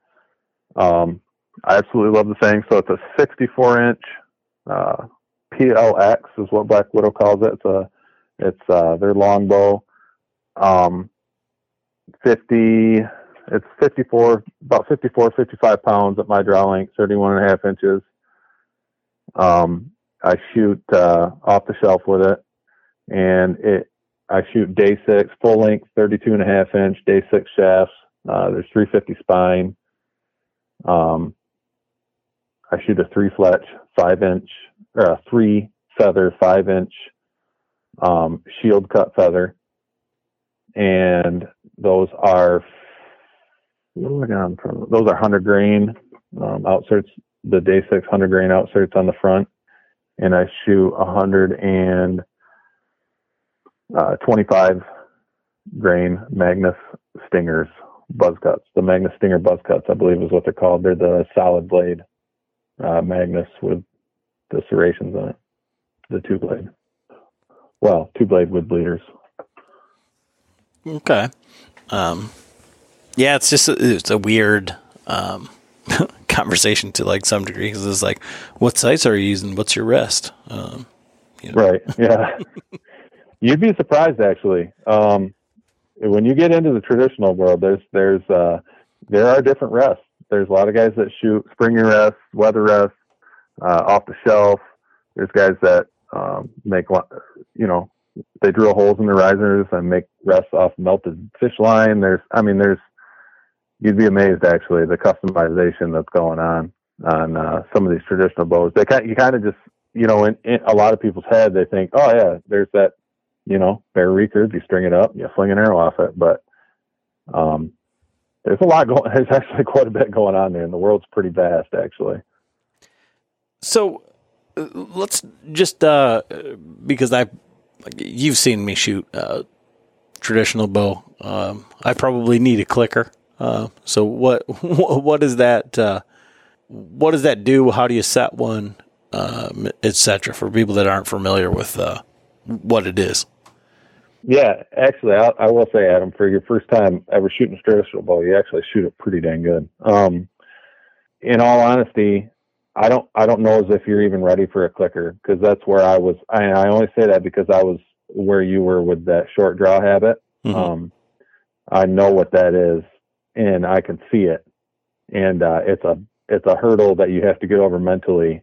B: Um, I absolutely love the thing. So it's a 64 inch, uh, PLX is what Black Widow calls it. It's a, it's uh, their longbow. Um, 50, it's 54, about 54, 55 pounds at my draw length, 31 and a half inches. Um, I shoot uh, off the shelf with it, and it I shoot day six full length, 32 and a half inch day six shafts. Uh, there's 350 spine. Um, I shoot a three fletch, five inch or a three feather, five inch um, shield cut feather, and those are what I got front Those are hundred grain um, outserts. The day six hundred grain outserts on the front, and I shoot a hundred and uh, twenty-five grain Magnus Stingers buzz cuts. The Magnus Stinger buzz cuts, I believe, is what they're called. They're the solid blade uh, Magnus with the serrations on it, the two blade. Well, two blade with bleeders.
C: Okay. Um, yeah, it's just a, it's a weird um,
A: conversation to like some degree because it's like, what sights are you using? What's your rest? Um,
B: you know. Right. Yeah. You'd be surprised actually. Um, when you get into the traditional world, there's there's uh, there are different rests. There's a lot of guys that shoot springy rests, weather rests, uh, off the shelf. There's guys that um, make you know they drill holes in the risers and make rests off melted fish line. There's I mean there's you'd be amazed actually the customization that's going on on uh, some of these traditional bows. They kind you kind of just you know in, in, a lot of people's head they think oh yeah there's that you know bear recurve. you string it up you fling an arrow off it but um there's a lot going there's actually quite a bit going on there and the world's pretty vast actually
A: so uh, let's just uh because i you've seen me shoot uh traditional bow um i probably need a clicker uh, so what what does that uh, what does that do? How do you set one, um, etc. For people that aren't familiar with what it is.
B: Yeah, actually, I, I, will say, Adam, for your first time ever shooting a traditional bow, you actually shoot it pretty dang good. Um, in all honesty, I don't I don't know as if you're even ready for a clicker because that's where I was. I, I only say that because I was where you were with that short draw habit. Mm-hmm. Um, I know what that is and I can see it. And uh, it's a it's a hurdle that you have to get over mentally.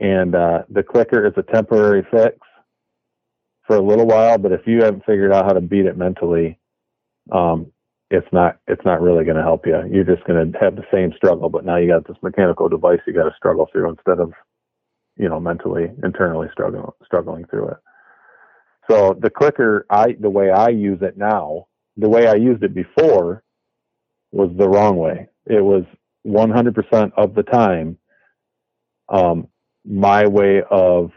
B: And uh, the clicker is a temporary fix for a little while, but if you haven't figured out how to beat it mentally, um, it's not it's not really going to help you. You're just going to have the same struggle, but now you got this mechanical device you got to struggle through instead of you know mentally internally struggling struggling through it. So the clicker, I the way I use it now, the way I used it before was the wrong way. It was 100% of the time um, my way of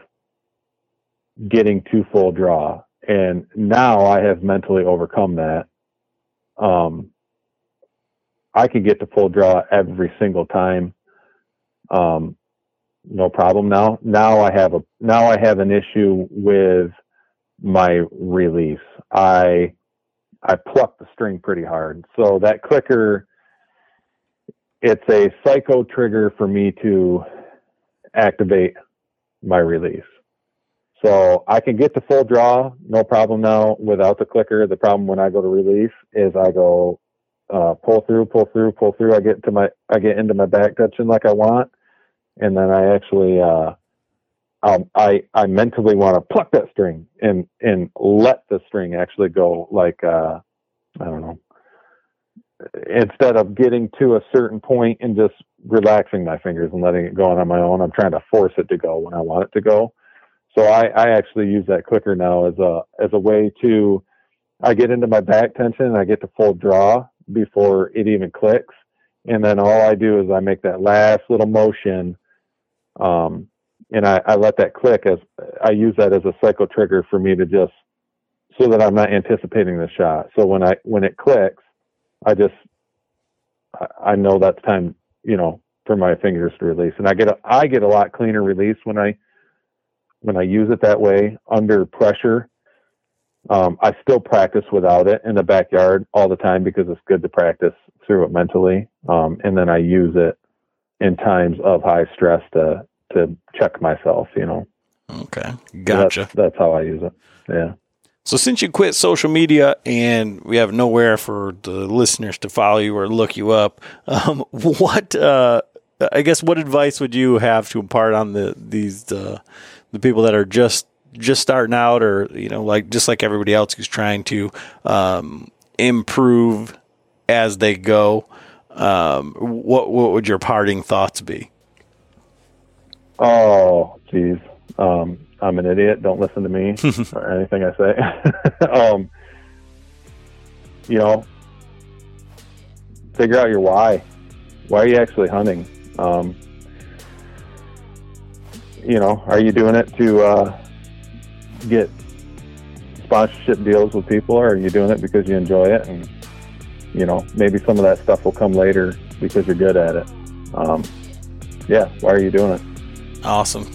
B: getting to full draw. And now I have mentally overcome that. Um, I can get to full draw every single time. Um, no problem now. Now I have a now I have an issue with my release. I I pluck the string pretty hard. So that clicker, it's a psycho trigger for me to activate my release. So I can get the full draw, no problem now without the clicker. The problem when I go to release is I go uh, pull through, pull through, pull through. I get to my, I get into my back touching like I want, and then I actually uh, um, I I mentally want to pluck that string and and let the string actually go like uh, I don't know instead of getting to a certain point and just relaxing my fingers and letting it go on, on my own. I'm trying to force it to go when I want it to go. So I, I actually use that clicker now as a as a way to I get into my back tension and I get to full draw before it even clicks. And then all I do is I make that last little motion um, and I, I let that click as I use that as a cycle trigger for me to just so that I'm not anticipating the shot. So when I when it clicks, I just I know that's time, you know, for my fingers to release, and I get a I get a lot cleaner release when I when I use it that way under pressure. Um, I still practice without it in the backyard all the time because it's good to practice through it mentally, um, and then I use it in times of high stress to to check myself, you know.
A: Okay, gotcha.
B: That's, that's, how I use it. Yeah.
A: So since you quit social media and we have nowhere for the listeners to follow you or look you up, um, what uh, I guess what advice would you have to impart on the these uh, the people that are just just starting out or you know like just like everybody else who's trying to um, improve as they go? Um, what what would your parting thoughts be?
B: Oh, geez. Um, I'm an idiot. Don't listen to me or anything I say. um, you know, figure out your why. Why are you actually hunting? You know, are you doing it to uh, get sponsorship deals with people, or are you doing it because you enjoy it? And you know, maybe some of that stuff will come later because you're good at it. Um, yeah, why are you doing it?
A: Awesome.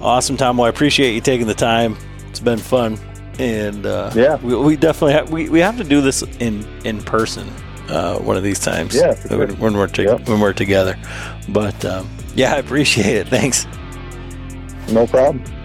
A: Awesome, Tom. Well, I appreciate you taking the time. It's been fun. And uh,
B: yeah,
A: we, we definitely have, we, we have to do this in, in person uh, one of these times.
B: Yeah, sure.
A: when, we're to-
B: Yep.
A: when we're together. But um, yeah, I appreciate it. Thanks.
B: No problem.